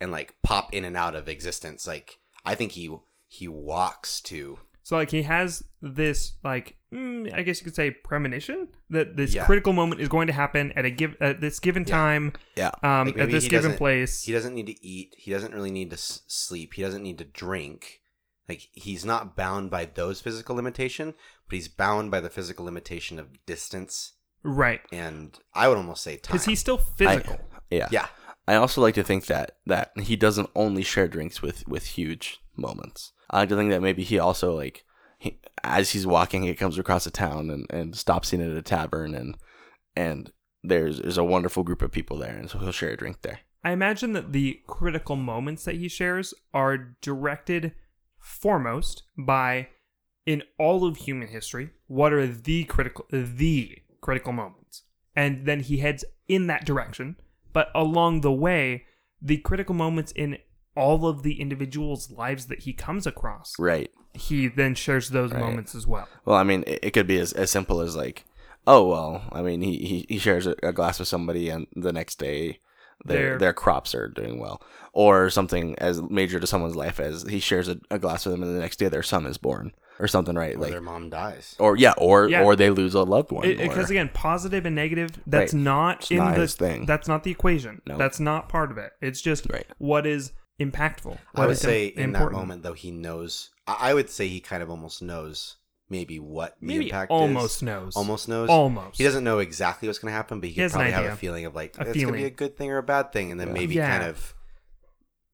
and like pop in and out of existence. Like I think he he walks to So like he has this like mm, I guess you could say premonition that this Yeah. critical moment is going to happen at a give at this given Yeah. time yeah. um Like, at this given place. he doesn't need to eat he doesn't really need to s- sleep he doesn't need to drink like he's not bound by those physical limitation but he's bound by the physical limitation of distance right. and i would almost say time Cuz he's still physical. Yeah. yeah I also like to think that that he doesn't only share drinks with with huge moments. I like to think that maybe he also like he, as he's walking, he comes across a town and, and stops in at a tavern and and there's there's a wonderful group of people there, and so he'll share a drink there. I imagine that the critical moments that he shares are directed foremost by in all of human history what are the critical the critical moments. And then he heads in that direction. But along the way the critical moments in all of the individuals lives that he comes across Right. he then shares those Right. moments as well. Well, I mean, it, it could be as, as simple as like, oh well, I mean, he he, he shares a, a glass with somebody, and the next day, their Their- their crops are doing well, or something as major to someone's life as he shares a, a glass with them, and the next day their son is born, or something, right? or like, their mom dies or yeah, or Yeah. or they lose a loved one. because again positive and negative that's Right. not It's in not the thing. that's not the equation No. that's not part of it it's just Right. what is impactful i would is say im- in that moment though he knows I I would say he kind of almost knows maybe what the Maybe impact almost is. knows. Almost knows. Almost. He doesn't know exactly what's going to happen, but he, He could probably have a feeling of like A it's going to be a good thing or a bad thing, and then Yeah. maybe Yeah. kind of,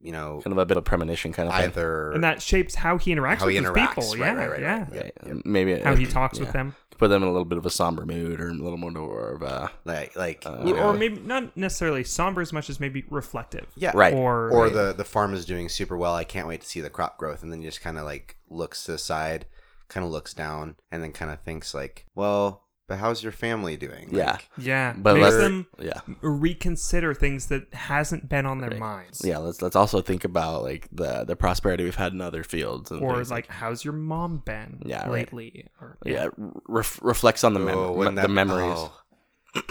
you know, kind of a bit of premonition kind of thing. and that shapes how he interacts how with he his interacts. people. right, yeah, right, right, yeah. right. Yep, yep. Maybe How it- he talks yeah. with them, Put them in a little bit of a somber mood or a little more of a like like Uh, you know, or maybe not necessarily somber as much as maybe reflective. yeah, Right. Or, Or the the farm is doing super well. I can't wait to see the crop growth, and then he just kind of like looks to the side, kind of looks down, and then kind of thinks like, well, but how's your family doing? Yeah. Like, yeah, But makes let's- them yeah. reconsider things that hasn't been on their Right. minds. Yeah, let's let's also think about like the the prosperity we've had in other fields and Or things like, how's your mom been Yeah, right. lately? Or, yeah, ref- reflects on the mem- oh, wouldn't the that- memories. oh.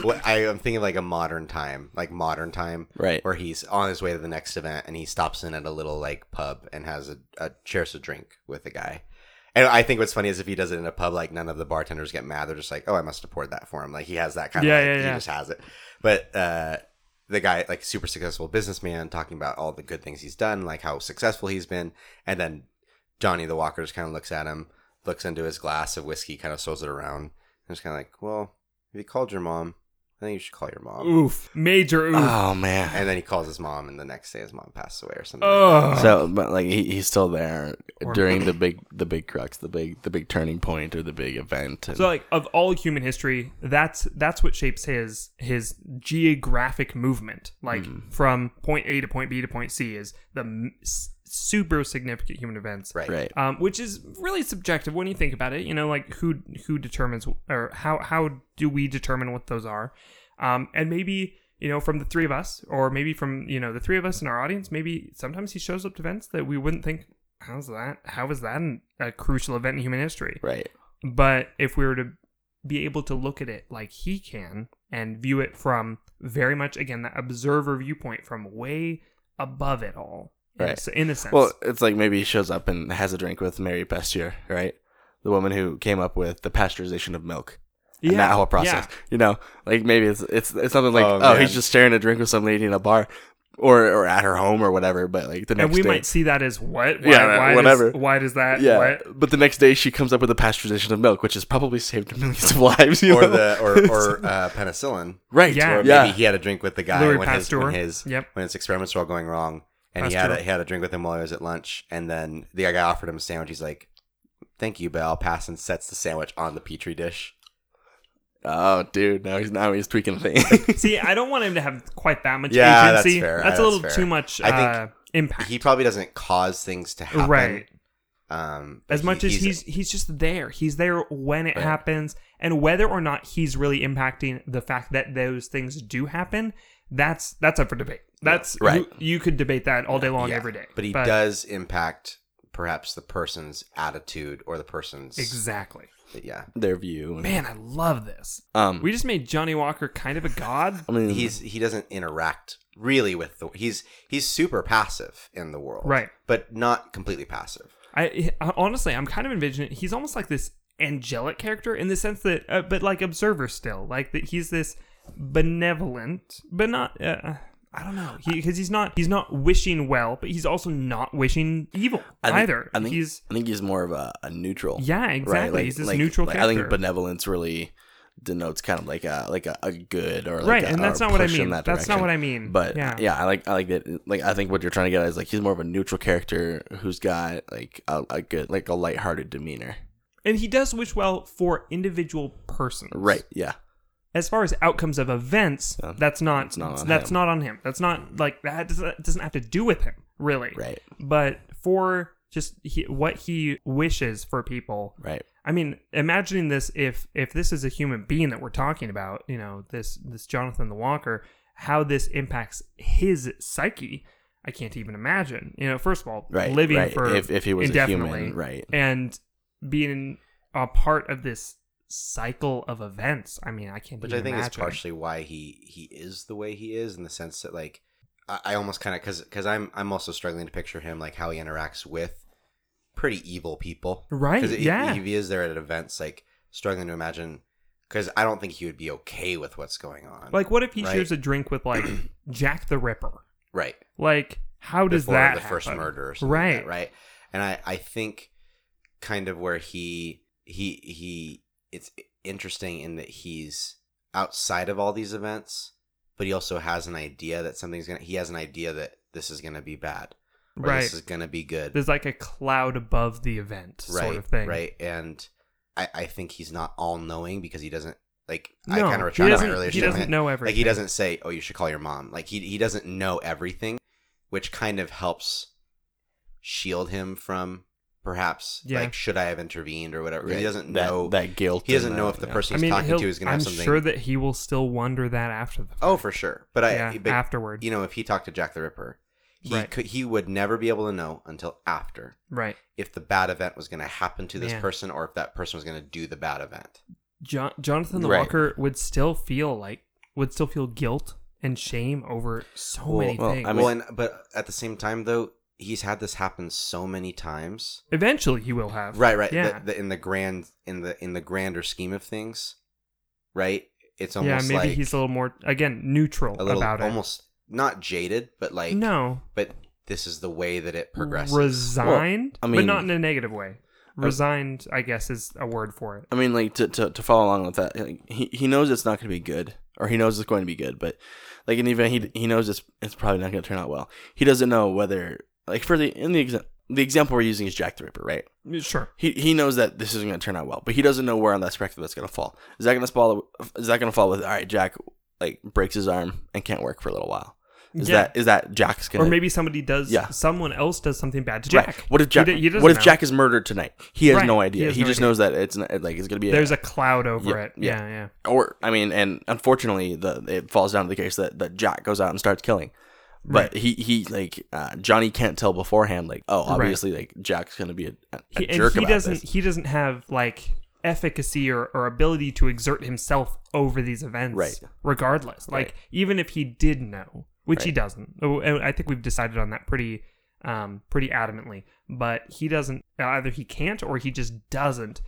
What I, I'm thinking like a modern time, like modern time, Right. where he's on his way to the next event and he stops in at a little like pub and has a, a shares a drink with a guy. And I think what's funny is if he does it in a pub, like none of the bartenders get mad. They're just like, "Oh, I must have poured that for him." Like he has that kind Yeah, of, like, yeah, yeah. he just has it. But uh, the guy, like super successful businessman, talking about all the good things he's done, like how successful he's been, and then Johnny the Walker just kind of looks at him, looks into his glass of whiskey, kind of swirls it around, and just kind of like, "Well, if you called your mom, I think you should call your mom." oof, major oof. Oh man. And then he calls his mom, and the next day his mom passes away or something. Ugh. like. So, but like he, he's still there Or- during the big the big crux, the big the big turning point or the big event. And, So like of all human history, that's that's what shapes his his geographic movement. Like Hmm. from point A to point B to point C is the m- s- super significant human events. Right. right. Um, which is really subjective when you think about it. You know, like who who determines or how how do we determine what those are? Um, and maybe you know from the three of us, or maybe from you know the three of us in our audience, maybe sometimes he shows up to events that we wouldn't think. How's that? How is that a crucial event in human history? Right. But if we were to be able to look at it like he can and view it from very much again that observer viewpoint from way above it all, in a Right. s- in a sense. Well, it's like maybe he shows up and has a drink with Mary Pasteur, right? The woman who came up with the pasteurization of milk. Yeah, And that whole process. You know, like maybe it's it's it's something like Oh, oh, he's just sharing a drink with some lady in a bar, or or at her home or whatever. But like the next day. and we day, might see that as what? Why, Yeah, why whatever. Does, why does that? yeah. What? But the next day she comes up with the pasteurization of milk, which has probably saved millions of lives. You or know? the or or uh, penicillin. right, Yeah. Or yeah, maybe he had a drink with the guy Louis when his, when his Yep. when his experiments were all going wrong, and he had a, he had a drink with him while he was at lunch, and then the guy offered him a sandwich. He's like, "Thank you, but I'll pass," and sets the sandwich on the petri dish. Oh, dude, now he's now he's tweaking things. See, I don't want him to have quite that much Yeah, that's agency. fair. That's That's a little fair. too much I think uh, impact. He probably doesn't cause things to happen, Right. Um, but as much he- as he's he's just there. He's there when it Right. happens, and whether or not he's really impacting the fact that those things do happen, that's that's up for debate. That's Right. You, you could debate that all day long, yeah, every day. but he does impact perhaps the person's attitude or the person's exactly. yeah. Their view. Man, I love this. um, We just made Johnny Walker kind of a god. I mean, He's he doesn't interact really with the he's he's super passive in the world, Right. But not completely passive. I, I honestly, I'm kind of envisioning. He's almost like this angelic character in the sense that, uh, but like observer still, like that he's this benevolent, but not. Uh, I don't know, because he's not he's not wishing well, but he's also not wishing evil I think, either. I think he's I think he's more of a, a neutral. yeah, exactly. Like- he's this like- neutral like, I think benevolence really denotes kind of like a like a, a good or like right, a, and that's not what I mean. that That's not what I mean. But yeah, yeah. I like I like that. Like I think what you're trying to get at is like he's more of a neutral character who's got like a, a good like a lighthearted demeanor. and he does wish well for individual persons. Right. Yeah. As far as outcomes of events, Yeah. that's not, not on that's him. not on him. That's not like that doesn't, doesn't have to do with him, really. Right. But for just he, what he wishes for people, Right. I mean, imagining this if if this is a human being that we're talking about, you know, this this Jonathan the Walker, how this impacts his psyche, I can't even imagine. You know, first of all, Right. living right. for if if he was a indefinitely, human, right. and being a part of this cycle of events. I mean, I can't. which I think is partially why he he is the way he is in the sense that like I, I almost kind of because because I'm I'm also struggling to picture him like how he interacts with pretty evil people Right, because yeah. if he is there at events like struggling to imagine because I don't think he would be okay with what's going on Like, what if he Right. shares a drink with like Jack the Ripper? right Like, how does before that the first happen? murder or something like Right. that, right and I I think kind of where he he he it's interesting in that he's outside of all these events, but he also has an idea that something's gonna he has an idea that this is gonna be bad. Right. this is gonna be good. There's like a cloud above the event, right. sort of thing. Right. And I, I think he's not all knowing because he doesn't like No, I kind of my doesn't- earlier he doesn't know Like everything. he doesn't say, "Oh, you should call your mom." Like he he doesn't know everything, which kind of helps shield him from perhaps Yeah. like should I have intervened or whatever. 'cause He does't that, know. that guilt. he doesn't and know that, if the yeah. person I he's mean, talking to is going to I'm have something. sure that he will still wonder that after the oh, fact. oh, for sure. But I yeah, but afterward. you know if he talked to Jack the Ripper, he Right. could he would never be able to know until after right. if the bad event was going to happen to this Man. person or if that person was going to do the bad event. Jo- Jonathan the Right. Walker would still feel like would still feel guilt and shame over so Well- many well, things. I mean- well, and but at the same time though, he's had this happen so many times. Eventually, he will have. Right, right. Yeah. The, the, in the grand in the in the grander scheme of things, right? It's almost yeah. Maybe like he's a little more again neutral a little about it. almost not jaded, but like no, but this is the way that it progresses. resigned, I mean, but not in a negative way. Resigned, I guess, is a word for it. I mean, like to, to, to follow along with that, like, he he knows it's not going to be good, or he knows it's going to be good, but like in the event he he knows it's it's probably not going to turn out well. He doesn't know whether like for the in the exa- the example we're using is Jack the Ripper, right? Sure. He he knows that this isn't going to turn out well, but he doesn't know where on that spectrum that's going to fall. Is that going to fall? Is that going to fall with all right? Jack like breaks his arm and can't work for a little while. Is Yeah. that is that Jack's gonna? Or maybe somebody does. Yeah. Someone else does something bad to Jack. Right. What if Jack? He, he what if know. Jack is murdered tonight? He has Right. no idea. has He, no just idea. knows that it's not, like it's going to be. There's a cloud over Yeah, it. yeah. Yeah, yeah. or I mean, and unfortunately, the it falls down to the case that, that Jack goes out and starts killing. But he he like uh, Johnny can't tell beforehand. Like, oh, obviously, like Jack's gonna be a, a, He, jerk he doesn't. this. He doesn't have like efficacy or, or ability to exert himself over these events. Right. Regardless, like Right. even if he did know, which he doesn't. Oh, I think we've decided on that pretty um pretty adamantly. But he doesn't. Either he can't or he just doesn't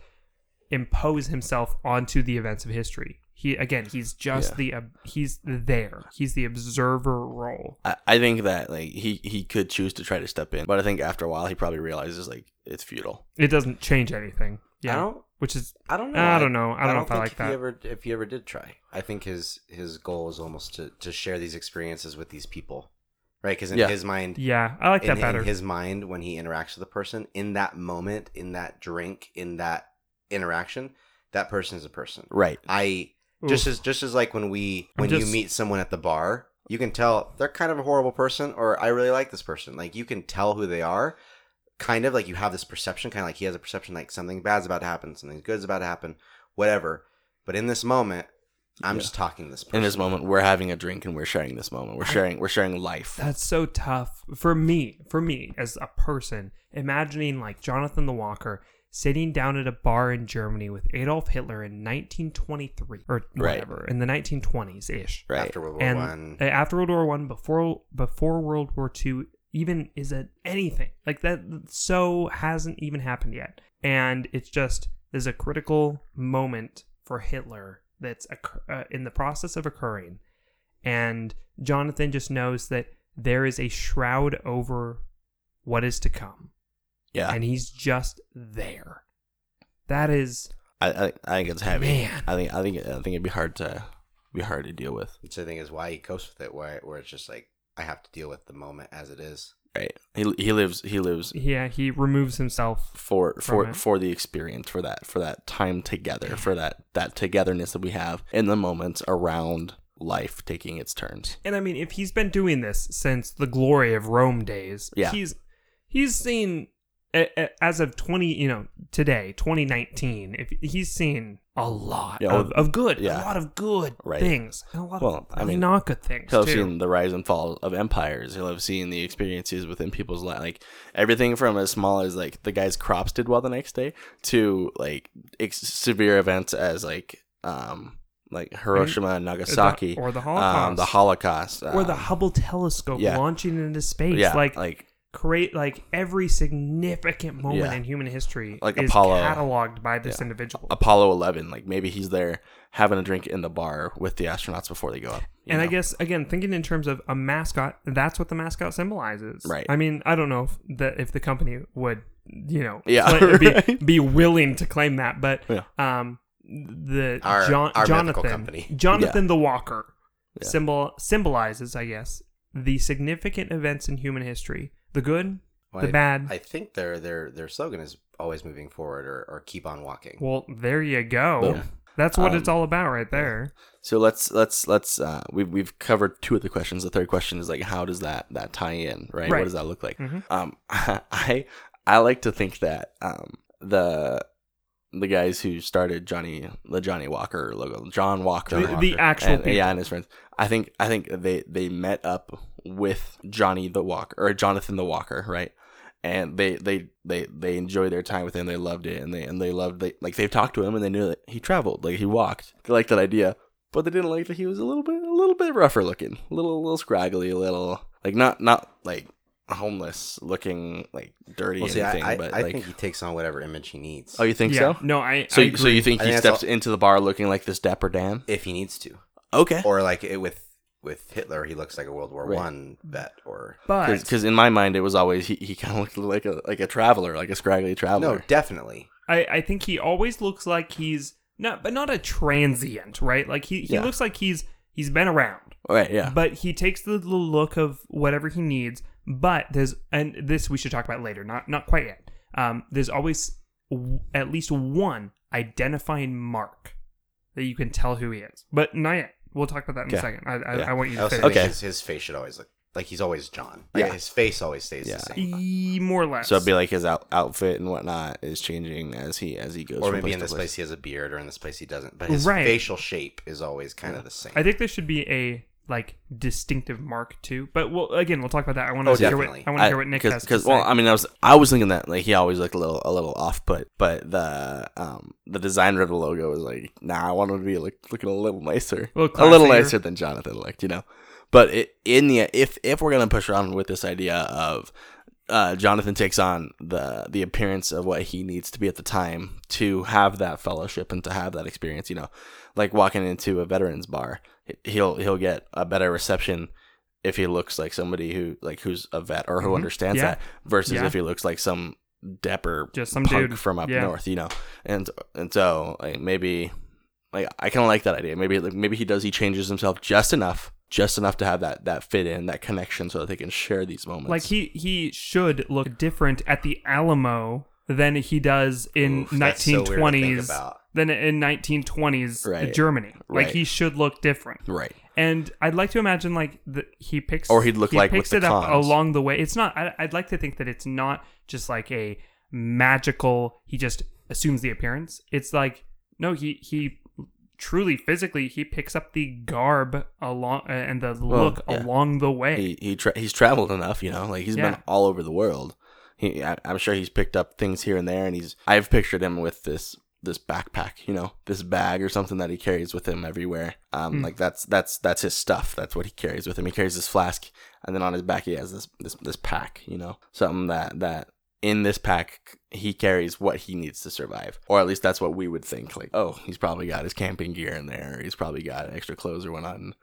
impose himself onto the events of history. He again, he's just Yeah. the ob he's there. He's the observer role. I, I think that like he he could choose to try to step in, but I think after a while he probably realizes like it's futile. It doesn't change anything. Yeah, I don't. which is I don't know. I don't know. I don't know if I think like if that. He ever, if he ever did try, I think his his goal is almost to to share these experiences with these people, right? Because in Yeah. his mind, yeah. I like in, that in better. his mind, when he interacts with a person, in that moment, in that drink, in that interaction, that person is a person. Right. I just Oof. as just as like when we when just- you meet someone at the bar, you can tell they're kind of a horrible person, or I really like this person. Like you can tell who they are. Kind of like you have this perception, kind of like he has a perception like something bad's about to happen, something good's about to happen, whatever. But in this moment, I'm Yeah. just talking this person. In this moment, we're having a drink and we're sharing this moment. We're sharing we're sharing life. That's so tough for me. For me as a person, imagining like Jonathan the Walker sitting down at a bar in Germany with Adolf Hitler in 1923 or Right. whatever in the 1920s ish. Right. after World War and One. uh, after World War One, before before World War Two, even is it anything like that? So hasn't even happened yet, and it's just there's a critical moment for Hitler that's occur- uh, in the process of occurring, and Jonathan just knows that there is a shroud over what is to come, Yeah. and he's just there. That is I, I I think it's heavy. Man. I think I think I think it'd be hard to be hard to deal with. Which I think is why he copes with it, where where it's just like I have to deal with the moment as it is. Right. He he lives he lives yeah. He removes himself. for for it. for the experience for that for that time together for that that togetherness that we have in the moments around life taking its turns. And I mean, if he's been doing this since the glory of Rome days, Yeah. he's he's seen a- a- as of twenty, you know, today, twenty nineteen. If he's seen a lot Yeah, of, well, of good, yeah. a lot of good Right. things, and a lot Well, of I mean, not good things He'll have seen the rise and fall of empires. He'll have seen the experiences within people's life, like everything from as small as like the guy's crops did well the next day to like ex- severe events as like um like Hiroshima and Nagasaki or the um, Holocaust, the Holocaust, or the um, Hubble telescope yeah. launching into space. yeah, like, like create like every significant moment Yeah. in human history Like is Apollo. cataloged by this Yeah. individual. Apollo 11 like maybe he's there having a drink in the bar with the astronauts before they go up And I guess again, thinking in terms of a mascot, that's what the mascot symbolizes. Right. I mean, I don't know if the if the company would you know, Yeah, cla- be, right. be willing to claim that. But Yeah. um, the Our- John, our Jonathan, company. Jonathan the Walker, symbol symbolizes, I guess, the significant events in human history: the good, Well, the I- bad. I think their their their slogan is always moving forward or, or keep on walking. well, there you go. Boom. That's what Um, it's all about, right there. So let's let's let's uh we've we've covered two of the questions. The third question is like how does that that tie in, right? Right. What does that look like? Mhm. Um I I like to think that um the the guys who started Johnny the Johnnie Walker logo, John Walker, The- the actual and, yeah, and his friends. I think I think they they met up with Johnny the Walker or Jonathan the Walker, right? And they they they they enjoyed their time with him. They loved it, and they and they loved they like they've talked to him, and they knew that he traveled, like he walked. They liked that idea, but they didn't like that he was a little bit a little bit rougher looking, a little a little scraggly, a little like not not like homeless looking, like dirty Well, or see, anything. I, I, but I like, think he takes on whatever image he needs. oh, you think yeah. so? No, I. So, I you- so you think I he think that's steps into the bar looking like this dapper Dan? if he needs to, Okay. or like it, with with Hitler, he looks like a World War Right. One vet. Or but Because in my mind it was always he, he kind of looked like a like a traveler, like a scraggly traveler. no, definitely. I, I think he always looks like he's not, but not a transient, right? Like he, he Yeah. looks like he's he's been around, Right? Yeah. but he takes the little look of whatever he needs. But there's and this we should talk about later, not not quite yet. Um, there's always w- at least one identifying mark that you can tell who he is, but not yet. We'll talk about that in a second. I, I, Yeah. I want you to say Okay. his, his face should always look like he's always John. Like Yeah. his face always stays Yeah. the same. E- more or less. so it'd be like his out, outfit and whatnot is changing as he as he goes. Or from maybe place in to this place. place he has a beard, or in this place he doesn't. But his Right. facial shape is always kind of the same. I think there should be a like distinctive mark too. But we'll again we'll talk about that. I want to Oh, hear what. I want to hear what Nick has because well, I mean, I was I was thinking that like he always looked a little a little off put, but the um the designer of the logo was like, nah, I want him to be like looking a little nicer, A little a little nicer than Jonathan looked, you know. But it, in the if if we're gonna push on with this idea of uh, Jonathan takes on the the appearance of what he needs to be at the time to have that fellowship and to have that experience. You know, like walking into a veterans bar, he'll he'll get a better reception if he looks like somebody who like who's a vet or who Mhm. understands Yeah. that versus Yeah. if he looks like some dapper Just some dude. from up Yeah. north. You know, and and so like maybe like I kind of like that idea. Maybe like, maybe he does he changes himself just enough. Just enough to have that, that fit in, that connection, so that they can share these moments. like he he should look different at the Alamo than he does in Oof, that's so weird to think 1920s about. than in 1920s Right. Germany. Like he should look different. right. And I'd like to imagine like the, he picks Or he'd look he like with picks the it up along the way. It's not. I, I'd like to think that it's not just like a magical. He just assumes the appearance. It's like no, he he truly physically he picks up the garb along uh, and the look yeah. along the way. he he tra- he's traveled enough, you know, like he's Yeah. been all over the world. He, I, I'm sure he's picked up things here and there, and he's. I've pictured him with this this backpack, you know, this bag or something that he carries with him everywhere. Um, Hmm. like that's that's that's his stuff. That's what he carries with him. He carries this flask, and then on his back he has this this this pack, you know, something that that in this pack he carries what he needs to survive, or at least that's what we would think. Like, oh, he's probably got his camping gear in there. He's probably got extra clothes or whatnot. And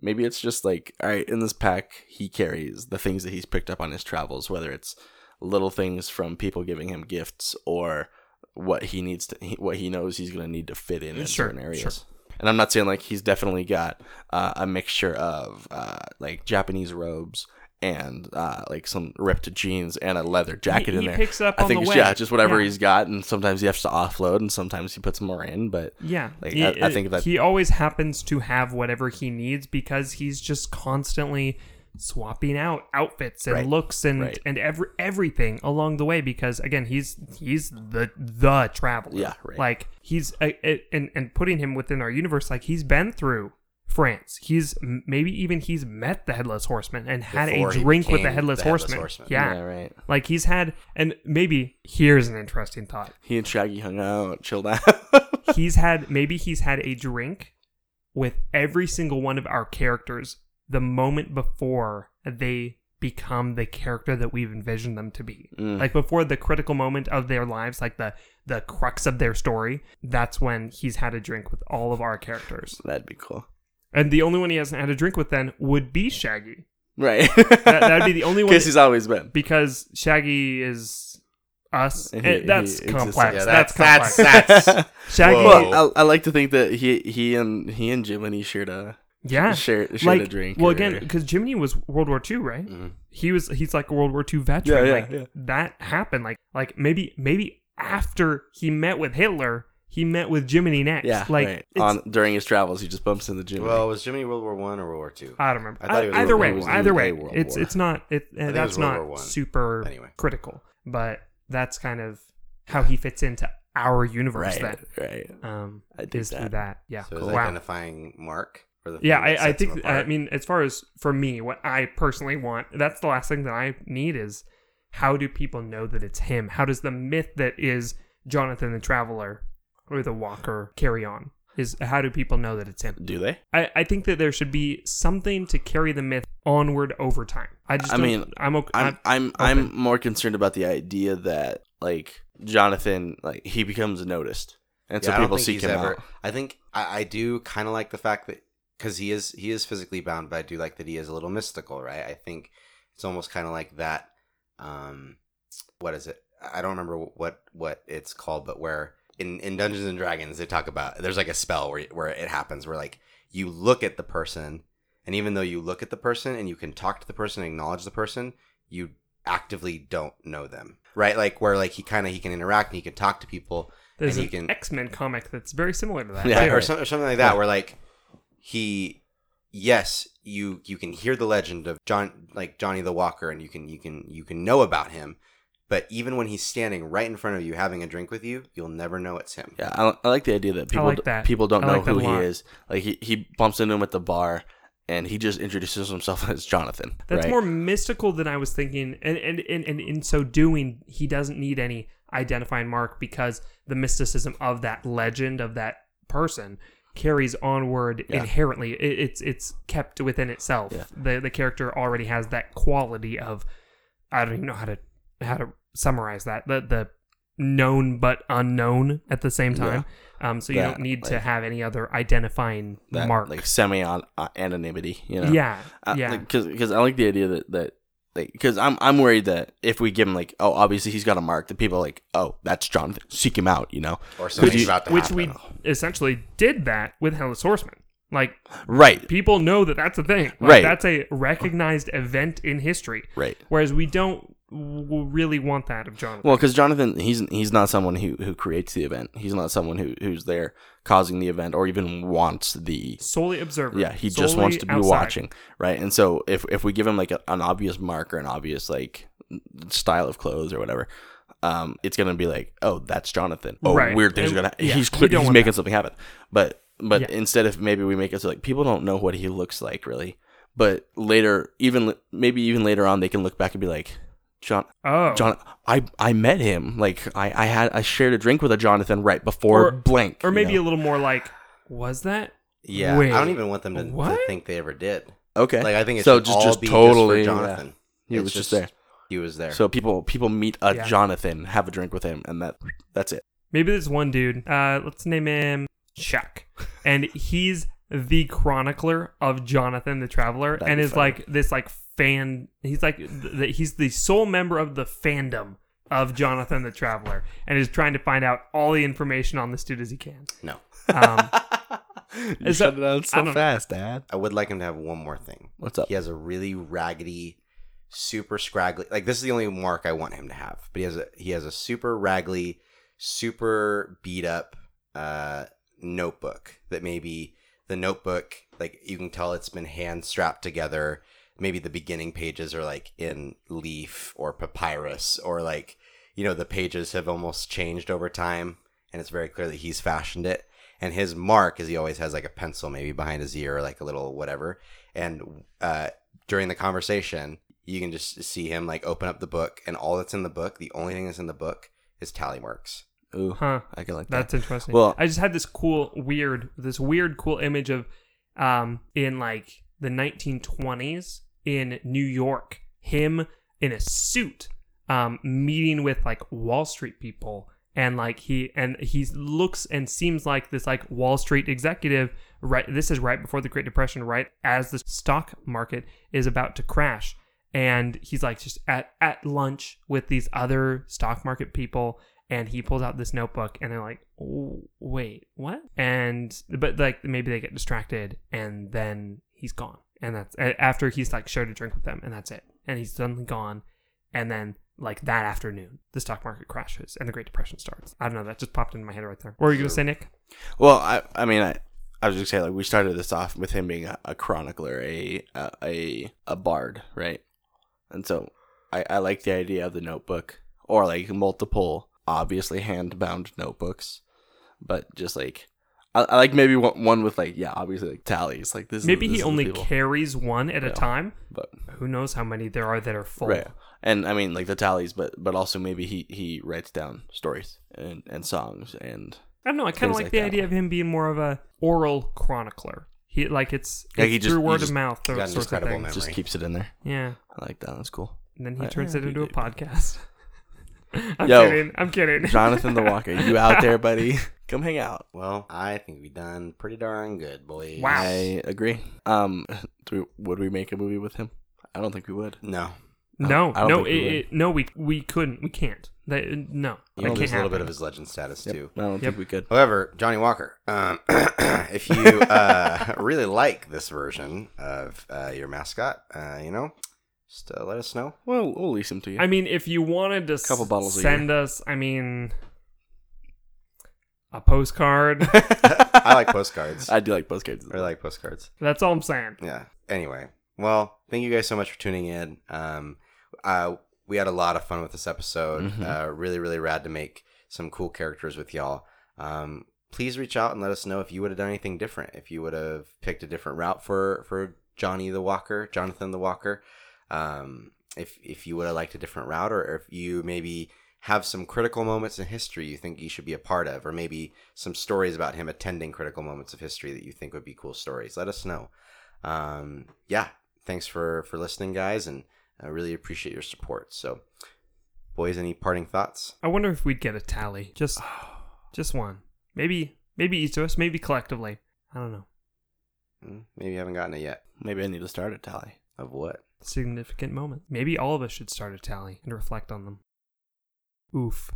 maybe it's just like, all right, in this pack he carries the things that he's picked up on his travels, whether it's little things from people giving him gifts or what he needs to, what he knows he's going to need to fit in in Sure, certain areas. sure. And I'm not saying like he's definitely got uh, a mixture of uh, like Japanese robes and uh, like some ripped jeans and a leather jacket he, in he there. picks up I think it's, way. yeah, just whatever Yeah. he's got, and sometimes he has to offload, and sometimes he puts more in. But Yeah, Like, He- I- I think that- he always happens to have whatever he needs because he's just constantly swapping out outfits and Right. looks and Right. and every everything along the way because again he's he's the the traveler. Yeah, right. Like he's uh, uh, and and putting him within our universe like he's been through France. He's maybe even he's met the headless horseman and had Before a drink with the headless, the Headless horseman. Horseman. Yeah. yeah, right. Like he's had and maybe here's an interesting thought. He and Shaggy hung out, chilled out. he's had maybe he's had a drink with every single one of our characters the moment before they become the character that we've envisioned them to be Mm. like before the critical moment of their lives like the the crux of their story that's when he's had a drink with all of our characters That'd be cool, and the only one he hasn't had a drink with then would be shaggy right? that, that'd be the only one Because he's always been. because shaggy is us. He- that's he complex. Yeah, that's, that's complex. that's that's Shaggy. Well, I, I like to think that he he and he and Jiminy shared a yeah. shared, shared Like a drink. well, or- again, because Jiminy was World War II, right? Mhm. He was he's like a World War II veteran. Yeah, yeah, like yeah. that happened. Like like maybe maybe after he met with Hitler, he met with Jiminy next. yeah, like right. on during his travels, he just bumps into Jiminy. well, was Jiminy World War One or World War Two? I don't remember. I thought he was either World way, War- was either way, World it's War. it's not it. it was that's World not War super Anyway. critical, but that's kind of how he fits into our universe. right, Then right. um, I dig is through that. that. Yeah, So his wow. identifying mark for the Yeah, thing that I, I sets him think. I apart. mean, as far as for me, what I personally want, that's the last thing that I need is how do people know that it's him? How does the myth that is Jonathan the Traveler or the Walker carry on? Is how do people know that it's him? Do they? I, I think that there should be something to carry the myth onward over time. I just, I don't- mean, I'm okay. I'm I'm I'm open. more concerned about the idea that like Jonathan like he becomes noticed, and so Yeah, I don't people think seek he's him ever- out. I think I, I do kind of like the fact that because he is he is physically bound, but I do like that he is a little mystical, right? I think it's almost kind of like that. Um, what is it? I don't remember what what it's called, but where in in Dungeons and Dragons they talk about there's like a spell where where it happens where like you look at the person, and even though you look at the person and you can talk to the person, and acknowledge the person, you actively don't know them, right? Like where like he kind of he can interact and he can talk to people, There's and an X Men comic that's very similar to that. Yeah, right, or, some, or something like that, where like he, yes, you you can hear the legend of John, like Johnny the Walker, and you can you can you can know about him, but even when he's standing right in front of you having a drink with you, you'll never know it's him. Yeah, I, I like the idea that people like that. people don't I know like who he is. Like he, he bumps into him at the bar, and he just introduces himself as Jonathan. That's right? more mystical than I was thinking, and and, and and in so doing, he doesn't need any identifying mark because the mysticism of that legend of that person carries onward Yeah. inherently. It, it's it's kept within itself. Yeah. The the character already has that quality of I don't even know how to how to summarize that the the known but unknown at the same time. Um, so you That, don't need to have any other identifying that mark. like semi uh, anonymity. You know. Yeah, Uh, yeah. Because because I like the idea that that like because I'm I'm worried that if we give him like oh obviously he's got a mark that people are like oh that's Jonathan seek him out you know Or something's you- about to which happen. we essentially did that with Headless Horseman. Like right people know that that's a thing. Like, Right. That's a recognized event in history. right Whereas we don't w- really want that of Jonathan. well because Jonathan he's he's not someone who who creates the event he's not someone who who's there causing the event or even wants the solely observer. yeah he just wants to be outside. watching right and so if if we give him like a, an obvious mark or an obvious like style of clothes or whatever um it's gonna be like oh that's jonathan oh Right. weird things And- are gonna yeah, he's clear, he's making that. something happen but but Yeah. instead of maybe we make it so like people don't know what he looks like really but later even maybe even later on they can look back and be like john Oh, john i i met him like i i had i shared a drink with a jonathan right before Or- blank or you maybe know? a little more like, was that? yeah, Wait, I don't even want them to, to think they ever did. okay Like I think it's so just all just be totally just for yeah. Jonathan. he It's was just there He was there. So people people meet a Yeah. Jonathan, have a drink with him, and that that's it. Maybe there's one dude. Uh, let's name him Chuck, and he's the chronicler of Jonathan the Traveler, That'd and is fun. like this like fan. He's like th- he's the sole member of the fandom of Jonathan the Traveler, and is trying to find out all the information on this dude as he can. no, Um, you Is that- shut it out so don't- fast, Dad. I would like him to have one more thing. What's up? He has a really raggedy, super scraggly. Like this is the only mark I want him to have. But he has a he has a super raggly, super beat up uh, notebook that maybe the notebook like you can tell it's been hand strapped together. Maybe the beginning pages are like in leaf or papyrus or like you know the pages have almost changed over time and it's very clear that he's fashioned it and his mark is he always has like a pencil maybe behind his ear or like a little whatever and uh, during the conversation you can just see him like open up the book and all that's in the book the only thing that's in the book is tally marks Ooh, huh. I can like That's that. interesting. Well- I just had this cool, weird, this weird, cool image of, um, in like the 1920s in New York, him in a suit, um, meeting with like Wall Street people, and like he and he looks and seems like this like Wall Street executive. Right, this is right before the Great Depression, right as the stock market is about to crash, and he's like just at at lunch with these other stock market people and he pulls out this notebook and they're like oh, wait what? And but like maybe they get distracted and then he's gone and that's after he's like shared a drink with them and that's it. And he's suddenly gone and then like that afternoon the stock market crashes and the great depression starts. I don't know that just popped into my head right there. What were you gonna say nick? Well, I I mean I I was just saying like we started this off with him being a, a chronicler, a, a a a bard, right? And so I I like the idea of the notebook or like multiple obviously hand bound notebooks, but just like I, I like maybe one, one with like yeah obviously like tallies like this. is- maybe this he is only people. carries one at a time but who knows how many there are that are full right and I mean like the tallies, but but also maybe he he writes down stories and and songs and I don't know. I kind of like, like the that. idea of him being more of a oral chronicler. He like it's, Yeah, it's he just- through he word just of mouth. Those got an sorts of incredible things. memory. just keeps it in there. Yeah, I like that. That's cool. and then he Right. turns Yeah, it into a podcast. I'm Yo. kidding. I'm kidding. Jonathan the Walker, you out there, buddy? Come hang out. Well, I think we done pretty darn good, boys. Wow. I agree. Um, do we, would we make a movie with him? I don't think we would. No. no, I don't no, think we would. it, no. We we couldn't. We can't. That, no, You that know, can't lose a little bit of his legend status Yep. too. I don't Yep. think we could. However, Johnnie Walker, um, if you uh, really like this version of uh, your mascot, uh, you know, just uh, let us know. Well, we'll lease him to you. I mean, if you wanted to Couple s- bottles a send us, I mean, a postcard. I like postcards. I do like postcards. I like postcards. That's all I'm saying. Yeah. Anyway, well, thank you guys so much for tuning in. Um, uh, we had a lot of fun with this episode. Mhm. Uh, really, really rad to make some cool characters with y'all. Um, please reach out and let us know if you would have done anything different. If you would have picked a different route for for Johnny the Walker, Jonathan the Walker. Um, if if you would have liked a different route, or if you maybe have some critical moments in history you think you should be a part of, or maybe some stories about him attending critical moments of history that you think would be cool stories, let us know. Um, yeah, thanks for for listening, guys, and I really appreciate your support. So, boys, any parting thoughts? I wonder if we'd get a tally. Just just one. Maybe maybe each of us, maybe collectively. I don't know. Hmm, Maybe you haven't gotten it yet. Maybe I need to start a tally. Of what? Significant moment. Maybe all of us should start a tally and reflect on them. Oof.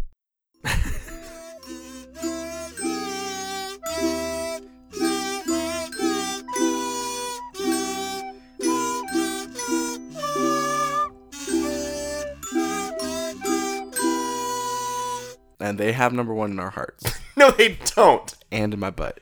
And they have number one in our hearts No, they don't. and in my butt.